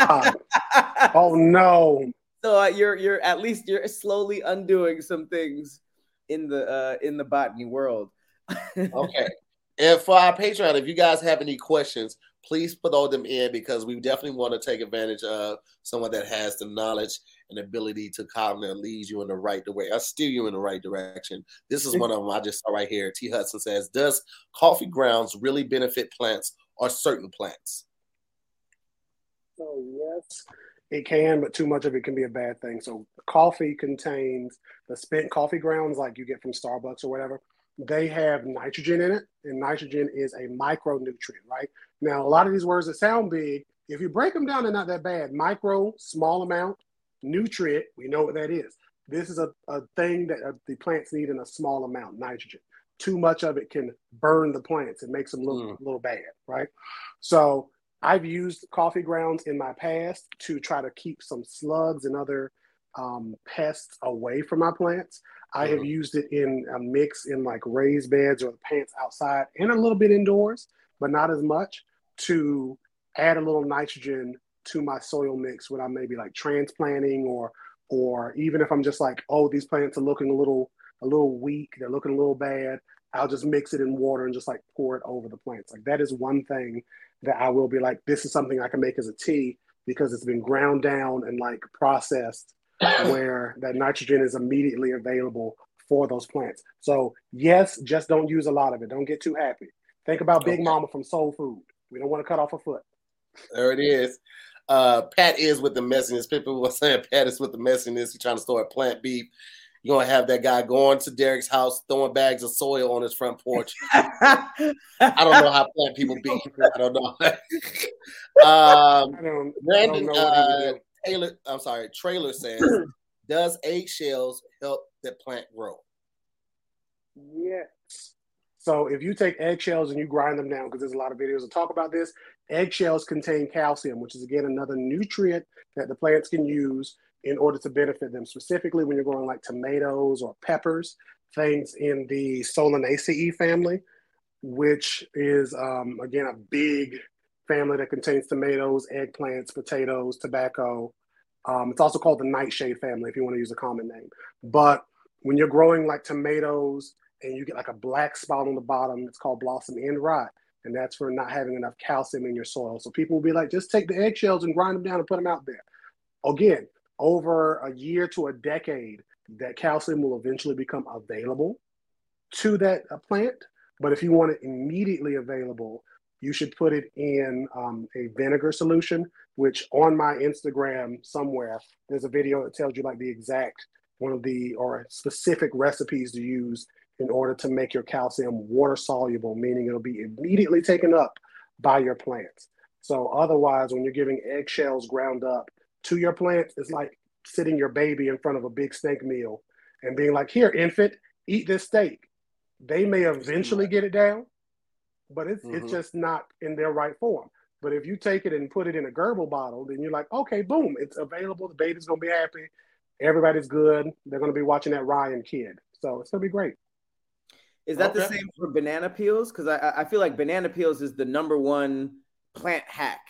oh, oh no! So uh, you're you're at least you're slowly undoing some things in the uh, in the botany world. okay, and for our Patreon, if you guys have any questions, please put all them in because we definitely want to take advantage of someone that has the knowledge and ability to kind of lead you in the right way, or steer you in the right direction. This is one of them I just saw right here. T. Hudson says, "Does coffee grounds really benefit plants or certain plants?" Oh yes, it can, but too much of it can be a bad thing. So coffee contains the spent coffee grounds, like you get from Starbucks or whatever. They have nitrogen in it, and nitrogen is a micronutrient, right? Now, a lot of these words that sound big, if you break them down, they're not that bad. Micro, small amount, nutrient, we know what that is. This is a, a thing that uh, the plants need in a small amount, nitrogen. Too much of it can burn the plants. It makes them look mm. a little bad, right? So I've used coffee grounds in my past to try to keep some slugs and other um, pests away from my plants. I have mm. used it in a mix in like raised beds or the plants outside and a little bit indoors, but not as much to add a little nitrogen to my soil mix when I'm maybe like transplanting or or even if I'm just like, oh, these plants are looking a little a little weak, they're looking a little bad, I'll just mix it in water and just like pour it over the plants. Like that is one thing that I will be like, this is something I can make as a tea because it's been ground down and like processed where that nitrogen is immediately available for those plants. So yes, just don't use a lot of it. Don't get too happy. Think about Big. Mama from Soul Food. We don't want to cut off a foot. There it is. Uh, Pat is with the messiness. People were saying Pat is with the messiness. He's trying to store plant beef. You're gonna have that guy going to Derek's house, throwing bags of soil on his front porch. I don't know how plant people be. I don't know. um, I don't, Brandon I don't uh, Taylor, I'm sorry, Trailer says, does eggshells help the plant grow? Yes. So if you take eggshells and you grind them down, because there's a lot of videos that talk about this, eggshells contain calcium, which is again another nutrient that the plants can use in order to benefit them, specifically when you're growing like tomatoes or peppers, things in the Solanaceae family, which is um, again a big family that contains tomatoes, eggplants, potatoes, tobacco. Um, it's also called the nightshade family if you want to use a common name. But when you're growing like tomatoes, and you get like a black spot on the bottom. It's called blossom end rot. And that's for not having enough calcium in your soil. So people will be like, just take the eggshells and grind them down and put them out there. Again, over a year to a decade, that calcium will eventually become available to that uh, plant. But if you want it immediately available, you should put it in um, a vinegar solution, which on my Instagram somewhere, there's a video that tells you like the exact one of the or specific recipes to use in order to make your calcium water soluble, meaning it'll be immediately taken up by your plants. So otherwise, when you're giving eggshells ground up to your plants, it's like sitting your baby in front of a big steak meal and being like, "Here, infant, eat this steak." They may eventually get it down, but it's mm-hmm. it's just not in their right form. But if you take it and put it in a Gerber bottle, then you're like, okay, boom, it's available. The baby's gonna be happy. Everybody's good. They're gonna be watching that Ryan kid, so it's gonna be great. Is that okay. the same for banana peels? Because I, I feel like banana peels is the number one plant hack,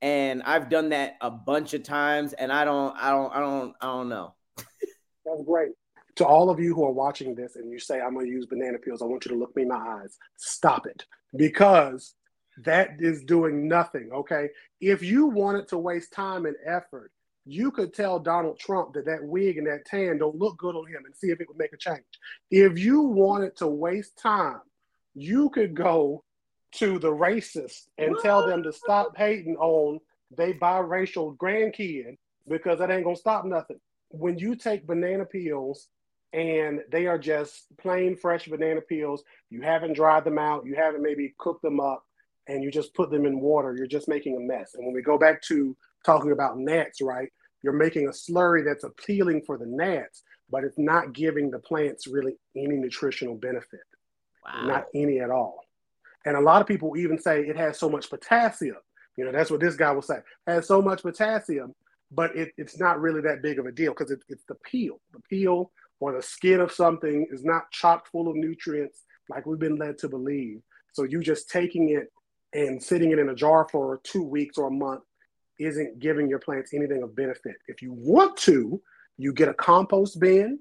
and I've done that a bunch of times, and I don't, I don't, I don't, I don't know. That's great. To all of you who are watching this and you say, I'm going to use banana peels, I want you to look me in my eyes. Stop it because that is doing nothing. Okay. If you wanted to waste time and effort, you could tell Donald Trump that that wig and that tan don't look good on him and see if it would make a change. If you wanted to waste time, you could go to the racist and what? tell them to stop hating on they biracial grandkid because that ain't gonna stop nothing. When you take banana peels and they are just plain fresh banana peels, you haven't dried them out, you haven't maybe cooked them up, and you just put them in water, you're just making a mess. And when we go back to talking about gnats, right? You're making a slurry that's appealing for the gnats, but it's not giving the plants really any nutritional benefit. Wow. Not any at all. And a lot of people even say it has so much potassium. You know, that's what this guy will say. Has so much potassium, but it, it's not really that big of a deal because it, it's the peel. The peel or the skin of something is not chock full of nutrients like we've been led to believe. So you just taking it and sitting it in a jar for two weeks or a month isn't giving your plants anything of benefit. If you want to, you get a compost bin,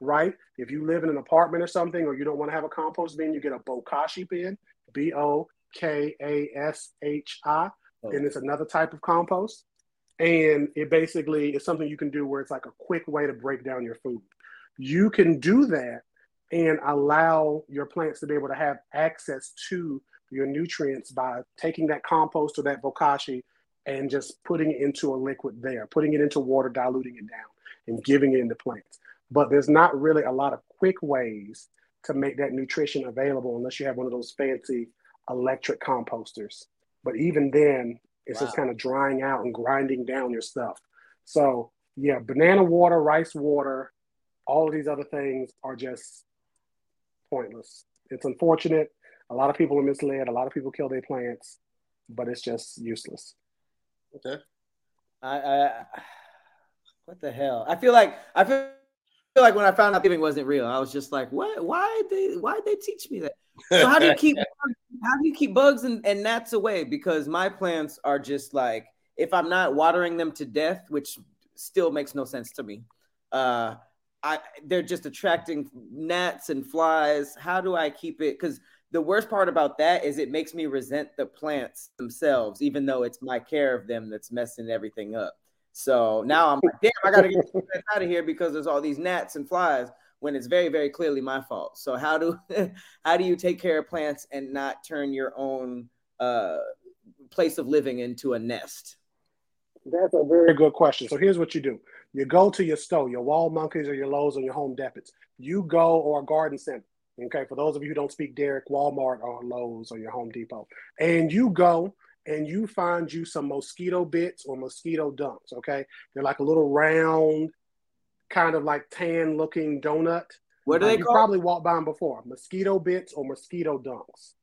right? If you live in an apartment or something, or you don't want to have a compost bin, you get a bokashi bin, B O K A S H I, oh. and it's another type of compost. And it basically is something you can do where it's like a quick way to break down your food. You can do that and allow your plants to be able to have access to your nutrients by taking that compost or that bokashi and just putting it into a liquid there, putting it into water, diluting it down, and giving it into plants. But there's not really a lot of quick ways to make that nutrition available unless you have one of those fancy electric composters. But even then, it's wow. just kind of drying out and grinding down your stuff. So, yeah, banana water, rice water, all of these other things are just pointless. It's unfortunate. A lot of people are misled. A lot of people kill their plants, but it's just useless. Okay. I, I what the hell? I feel like I feel like when I found out giving wasn't real, I was just like, what? Why they? Why did they teach me that? So how do you keep how do you keep bugs and, and gnats away? Because my plants are just like if I'm not watering them to death, which still makes no sense to me. Uh, I they're just attracting gnats and flies. How do I keep it? Because the worst part about that is it makes me resent the plants themselves, even though it's my care of them that's messing everything up. So now I'm like, damn, I gotta get out of here because there's all these gnats and flies when it's very, very clearly my fault. So how do how do you take care of plants and not turn your own uh, place of living into a nest? That's a very good question. So here's what you do: you go to your store, your Wall Monkeys or your Lowe's or your Home Depots. You go or a garden center. Okay, for those of you who don't speak Derek, Walmart or Lowe's or your Home Depot, and you go and you find you some mosquito bits or mosquito dunks. Okay, they're like a little round, kind of like tan looking donut. What are uh, they you called? probably walked by them before. Mosquito bits or mosquito dunks.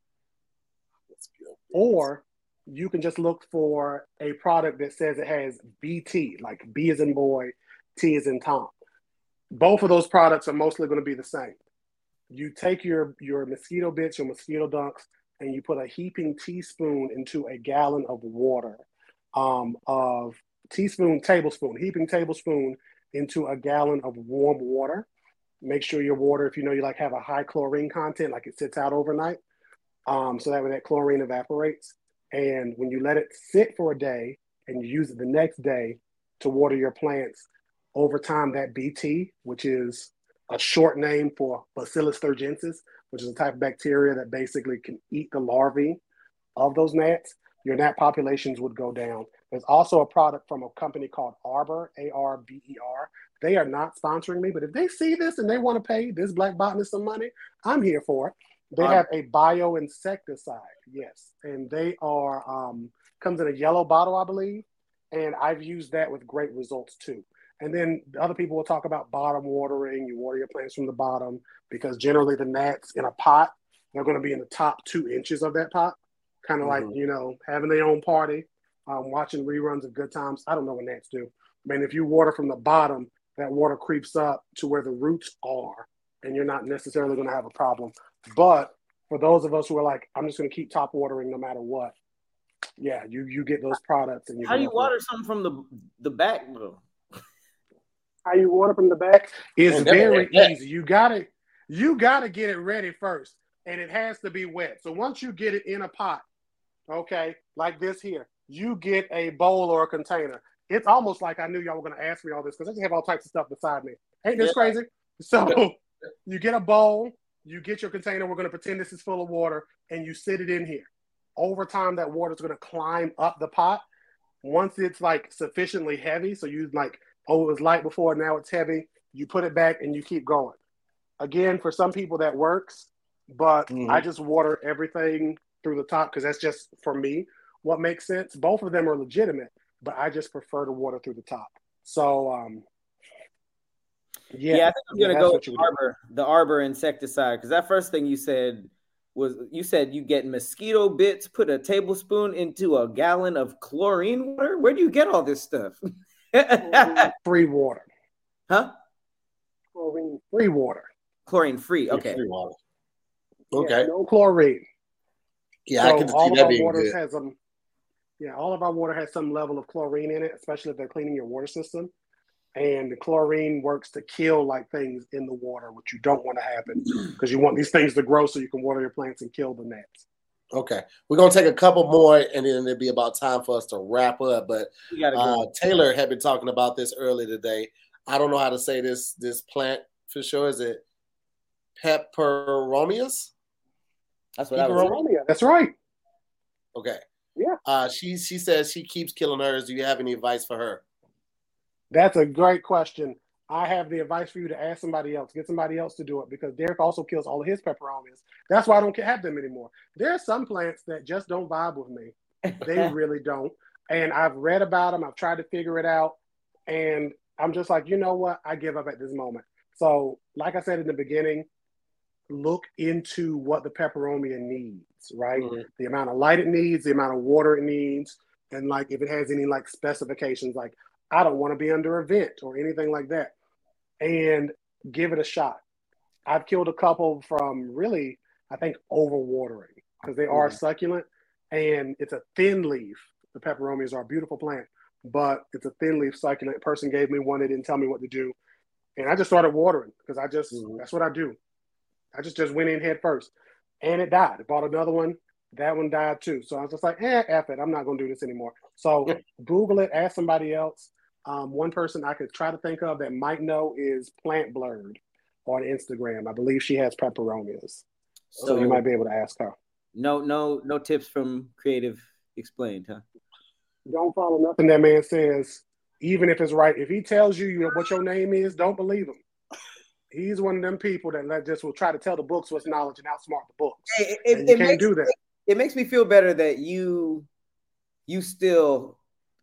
Or you can just look for a product that says it has BT, like B is in boy, T is in Tom. Both of those products are mostly going to be the same. You take your your mosquito bits, your mosquito dunks, and you put a heaping teaspoon into a gallon of water, um, of teaspoon, tablespoon, heaping tablespoon into a gallon of warm water. Make sure your water, if you know you like have a high chlorine content, like it sits out overnight, um, so that way that chlorine evaporates. And when you let it sit for a day and you use it the next day to water your plants, over time, that BT, which is a short name for Bacillus thuringiensis, which is a type of bacteria that basically can eat the larvae of those gnats, your gnat populations would go down. There's also a product from a company called Arber, A R B E R. They are not sponsoring me, but if they see this and they want to pay this black botanist some money, I'm here for it. They um, have a bioinsecticide, yes, and they are um, comes in a yellow bottle, I believe, and I've used that with great results too. And then other people will talk about bottom watering. You water your plants from the bottom because generally the gnats in a pot, they're going to be in the top two inches of that pot, kind of mm-hmm. like, you know, having their own party, um, watching reruns of Good Times. I don't know what gnats do. I mean, if you water from the bottom, that water creeps up to where the roots are, and you're not necessarily going to have a problem. But for those of us who are like, I'm just going to keep top watering no matter what, yeah, you you get those products. And you how do you water something from the the back though? How you water from the back is very easy. You gotta you gotta get it ready first, and it has to be wet. So once you get it in a pot, okay, like this here, you get a bowl or a container. It's almost like I knew y'all were gonna ask me all this because I just have all types of stuff beside me. Ain't this yeah. crazy? So you get a bowl, you get your container. We're gonna pretend this is full of water, and you sit it in here. Over time, that water is gonna climb up the pot. Once it's like sufficiently heavy, so you like oh, it was light before, now it's heavy. You put it back and you keep going. Again, for some people that works, but mm-hmm. I just water everything through the top because that's just for me what makes sense. Both of them are legitimate, but I just prefer to water through the top. So, um, yeah, yeah I think I'm gonna go with Arber, the Arber insecticide, because that first thing you said was you said you get mosquito bits, put a tablespoon into a gallon of chlorine water. Where do you get all this stuff? free water. Huh? Chlorine free water. Chlorine free. Okay. Free water. Okay. Yeah, no chlorine. Yeah, so I can all see that being waters good. Has some, yeah, all of our water has some level of chlorine in it, especially if they're cleaning your water system. And the chlorine works to kill like things in the water, which you don't want to happen because you want these things to grow so you can water your plants and kill the gnats. Okay, we're gonna take a couple more, and then it'll be about time for us to wrap up. But uh, Taylor had been talking about this earlier today. I don't know how to say this this plant for sure. Is it peperomias? That's what I was. That's right. Okay. Yeah. Uh, she she says she keeps killing hers. Do you have any advice for her? That's a great question. I have the advice for you to ask somebody else, get somebody else to do it because Derek also kills all of his peperomias. That's why I don't have them anymore. There are some plants that just don't vibe with me. They really don't. And I've read about them, I've tried to figure it out. And I'm just like, you know what? I give up at this moment. So, like I said in the beginning, look into what the peperomia needs, right? Mm-hmm. The amount of light it needs, the amount of water it needs, and like if it has any like specifications, like I don't want to be under a vent or anything like that. And give it a shot. I've killed a couple from really, I think, overwatering because they are succulent and it's a thin leaf. The peperomias are a beautiful plant, but it's a thin leaf succulent. Person gave me one, they didn't tell me what to do. And I just started watering because I just, mm-hmm. that's what I do. I just, just went in head first and it died. I bought another one. That one died too. So I was just like, eh, F it. I'm not going to do this anymore. So Google it, ask somebody else. Um, one person I could try to think of that might know is Plant Blurred on Instagram. I believe she has peperomias, so, so you might be able to ask her. No, no, no tips from Creative Explained, huh? Don't follow nothing that man says, even if it's right. If he tells you what your name is, don't believe him. He's one of them people that just will try to tell the books what's knowledge and outsmart the books. It, it, you it can't makes, do that. It makes me feel better that you you still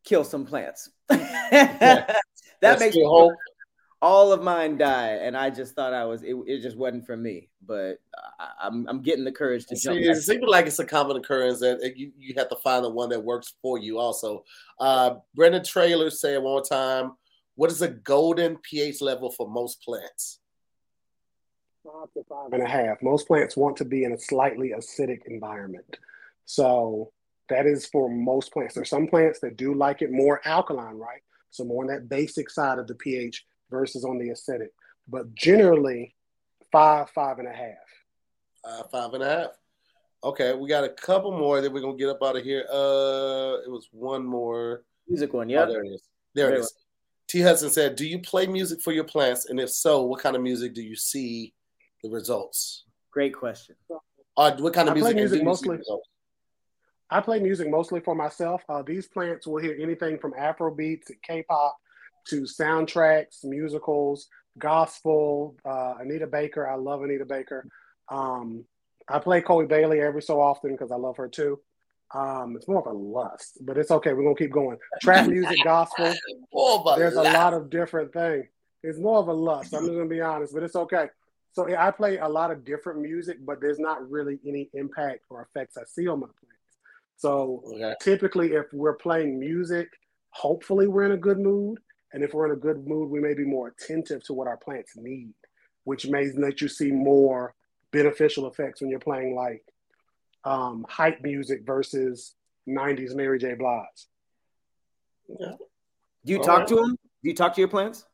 kill some plants. that makes me hope. All of mine die, and I just thought I was. It, it just wasn't for me, but I, am I'm, I'm getting the courage to jump. it seems like it's a common occurrence that you, you have to find the one that works for you. Also, uh, Brendan Trailer said one more time, "What is a golden pH level for most plants?" Five to five and a half. Most plants want to be in a slightly acidic environment, so that is for most plants. There's some plants that do like it more alkaline, right? So more on that basic side of the pH versus on the acidic. But generally, five, five and a half. Uh, five and a half. Okay, we got a couple more that we're gonna get up out of here. Uh, it was one more music one. Yeah, oh, there it is. There, there it is. T. Hudson said, "Do you play music for your plants? And if so, what kind of music do you see the results?" Great question. Uh, what kind of I play music? music mostly. I play music mostly for myself. Uh, these plants will hear anything from Afro beats and K-pop to soundtracks, musicals, gospel. Uh, Anita Baker, I love Anita Baker. Um, I play Chloe Bailey every so often because I love her too. Um, it's more of a lust, but it's okay. We're gonna keep going. Trap music, gospel. There's a lot of different things. It's more of a lust. I'm just gonna be honest, but it's okay. So yeah, I play a lot of different music, but there's not really any impact or effects I see on my plants. So Okay. typically, if we're playing music, hopefully we're in a good mood, and if we're in a good mood, we may be more attentive to what our plants need, which may let you see more beneficial effects when you're playing like um, hype music versus '90s Mary J. Blige. Yeah. Do you All talk right. to them? Do you talk to your plants?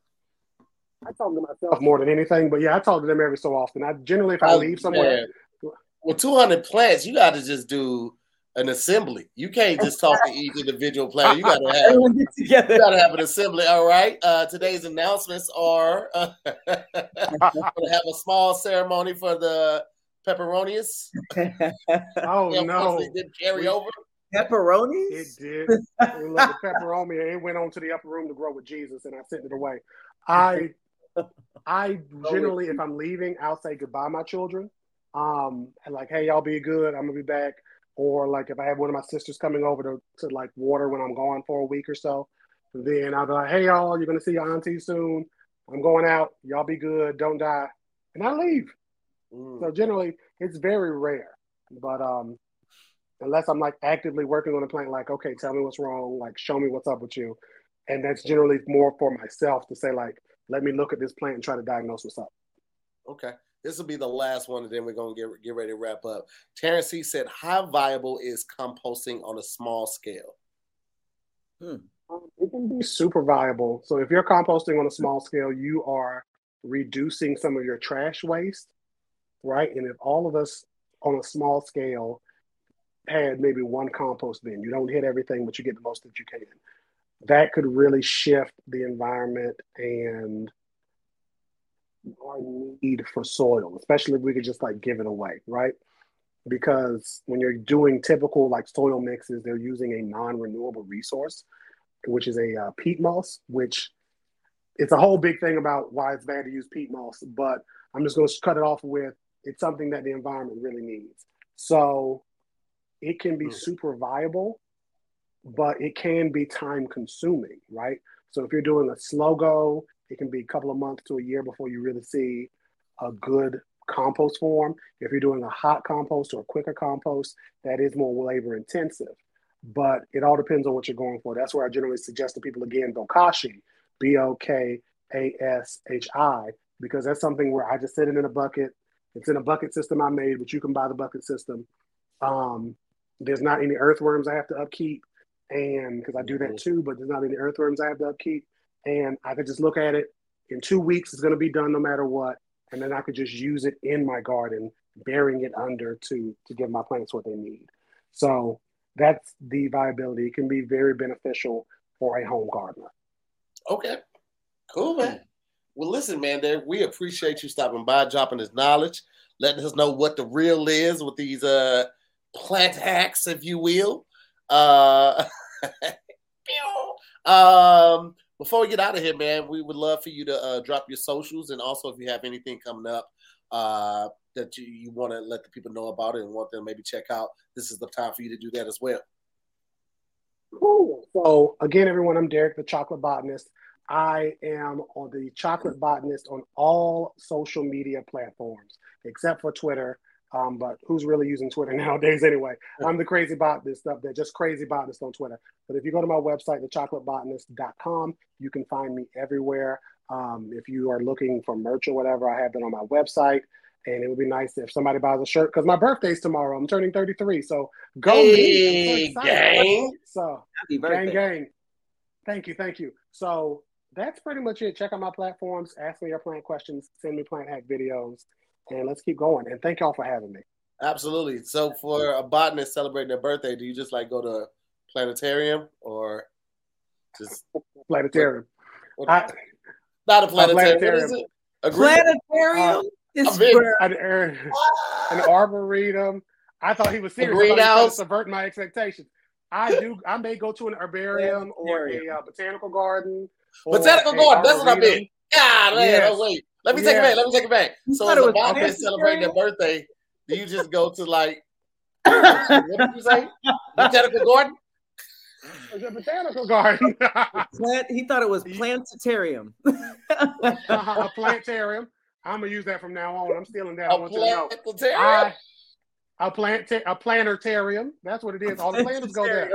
I talk to myself more than anything, but yeah, I talk to them every so often. I generally, if I Oh, leave somewhere, man. With 200 plants, you got to just do an assembly. You can't just talk to each individual player. You got to have Everyone get you got to have an assembly. All right. Uh, today's announcements are uh, we're gonna have a small ceremony for the pepperonius. oh no, Unfortunately, didn't carry We- over. Pepperonis? It did. It looked the pepperoni. It went on to the upper room to grow with Jesus, and I sent it away. I, I generally, if I'm leaving, I'll say goodbye, my children. Um, like, hey, y'all be good. I'm gonna be back. Or like, if I have one of my sisters coming over to to like water when I'm gone for a week or so, then I'll be like, hey, y'all, you're gonna see your auntie soon. I'm going out. Y'all be good. Don't die. And I leave. Mm. So generally, it's very rare. But um, unless I'm like actively working on a plant, like, okay, tell me what's wrong, like, show me what's up with you, and that's generally more for myself to say, like, let me look at this plant and try to diagnose what's up. Okay. This will be the last one, and then we're gonna get get ready to wrap up. Terrence C said, "How viable is composting on a small scale?" Um, it can be super viable. So if you're composting on a small scale, you are reducing some of your trash waste, right? And if all of us on a small scale had maybe one compost bin, you don't hit everything, but you get the most that you can. That could really shift the environment and our need for soil, especially if we could just like give it away, right? Because when you're doing typical like soil mixes, they're using a non-renewable resource which is a uh, peat moss, which it's a whole big thing about why it's bad to use peat moss, but I'm just going to cut it off with it's something that the environment really needs. So it can be Mm. super viable, but it can be time consuming, right? So if you're doing a slow go, it can be a couple of months to a year before you really see a good compost form. If you're doing a hot compost or a quicker compost, that is more labor intensive but it all depends on what you're going for. That's where I generally suggest to people again, Bokashi, B O K A S H I, because that's something where I just sit it in a bucket. It's in a bucket system I made, but you can buy the bucket system. Um, there's not any earthworms I have to upkeep, and because I do that too, but there's not any earthworms I have to upkeep, and I could just look at it. In two weeks, it's going to be done no matter what, and then I could just use it in my garden, burying it under to to give my plants what they need. So that's the viability. It can be very beneficial for a home gardener. Okay. Cool, man. Well, listen, man, there we appreciate you stopping by, dropping this knowledge, letting us know what the real is with these uh plant hacks, if you will. Uh um before we get out of here, man, we would love for you to uh, drop your socials and also if you have anything coming up uh that you, you want to let the people know about it and want them maybe check out, this is the time for you to do that as well. Cool. So again, everyone, I'm Derek, the chocolate botanist. I am on the chocolate botanist on all social media platforms except for Twitter. Um, but who's really using Twitter nowadays anyway? I'm the crazy botanist up there, just crazy botanist on Twitter. But if you go to my website, thechocolatebotanist.com, you can find me everywhere. Um, if you are looking for merch or whatever, I have it on my website. And it would be nice if somebody buys a shirt because my birthday's tomorrow. I'm turning 33. So go me. Hey, so gang. So Happy gang gang. Thank you, thank you. So that's pretty much it. Check out my platforms, ask me your plant questions, send me plant hack videos, and let's keep going. And thank y'all for having me. Absolutely. So for a botanist celebrating their birthday, do you just like go to planetarium or just Planetarium. I, not a planetarium. A planetarium. What is it? planetarium. Uh, an, an arboretum. I thought he was serious. A greenhouse. Subvert my expectations. I do. I may go to an herbarium or a uh, botanical garden. Botanical garden. That's what I mean. God, man. Yes. Oh, wait. Let me take it back. Let me take it back. So, as a mom is celebrating their birthday, do you just go to like, what did you say? Botanical garden? It's a botanical garden. Plant, he thought it was plantarium. uh-huh, a plantarium. I'm gonna use that from now on. I'm stealing that. A I want you to know. I, a plant a planetarium. That's what it is. All the planters go there.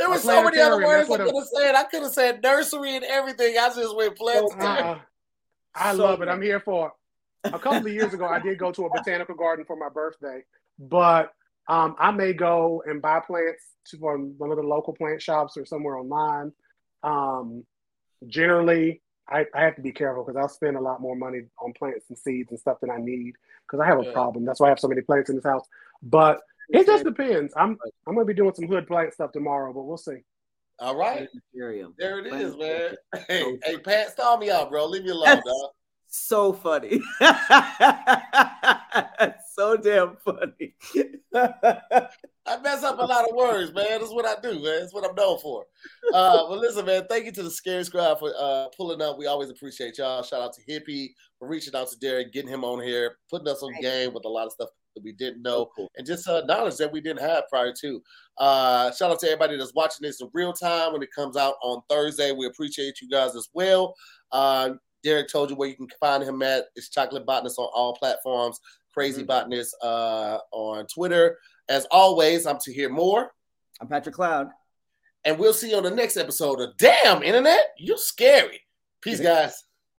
There was so many other words I could have said. I could have said nursery and everything. I just went planetarium. Uh, I so love it. I'm here for it. A couple of years ago, I did go to a botanical garden for my birthday, but um, I may go and buy plants from one of the local plant shops or somewhere online. Um, generally, I, I, have to be careful because I'll spend a lot more money on plants and seeds and stuff than I need because I have a yeah. problem. That's why I have so many plants in this house. But it just depends. I'm I'm gonna be doing some hood plant stuff tomorrow, but we'll see. All right. There it is, man. Hey, hey, Pat, stall me out, bro. Leave me alone, dog so funny. so damn funny. I mess up a lot of words, man. That's what I do, man. That's what I'm known for. Uh, but listen, man, thank you to the Scary Scribe for uh, pulling up. We always appreciate y'all. Shout out to Hippie for reaching out to Derek, getting him on here, putting us on game with a lot of stuff that we didn't know, and just uh, knowledge that we didn't have prior to. Uh, shout out to everybody that's watching this in real time when it comes out on Thursday. We appreciate you guys as well. Uh, Derek told you where you can find him at. It's Chocolate Botanist on all platforms. Crazy mm-hmm. Botanist uh, on Twitter. As always, I'm to hear more. I'm Patrick Cloud. And we'll see you on the next episode of Damn Internet. You're scary. Peace, guys.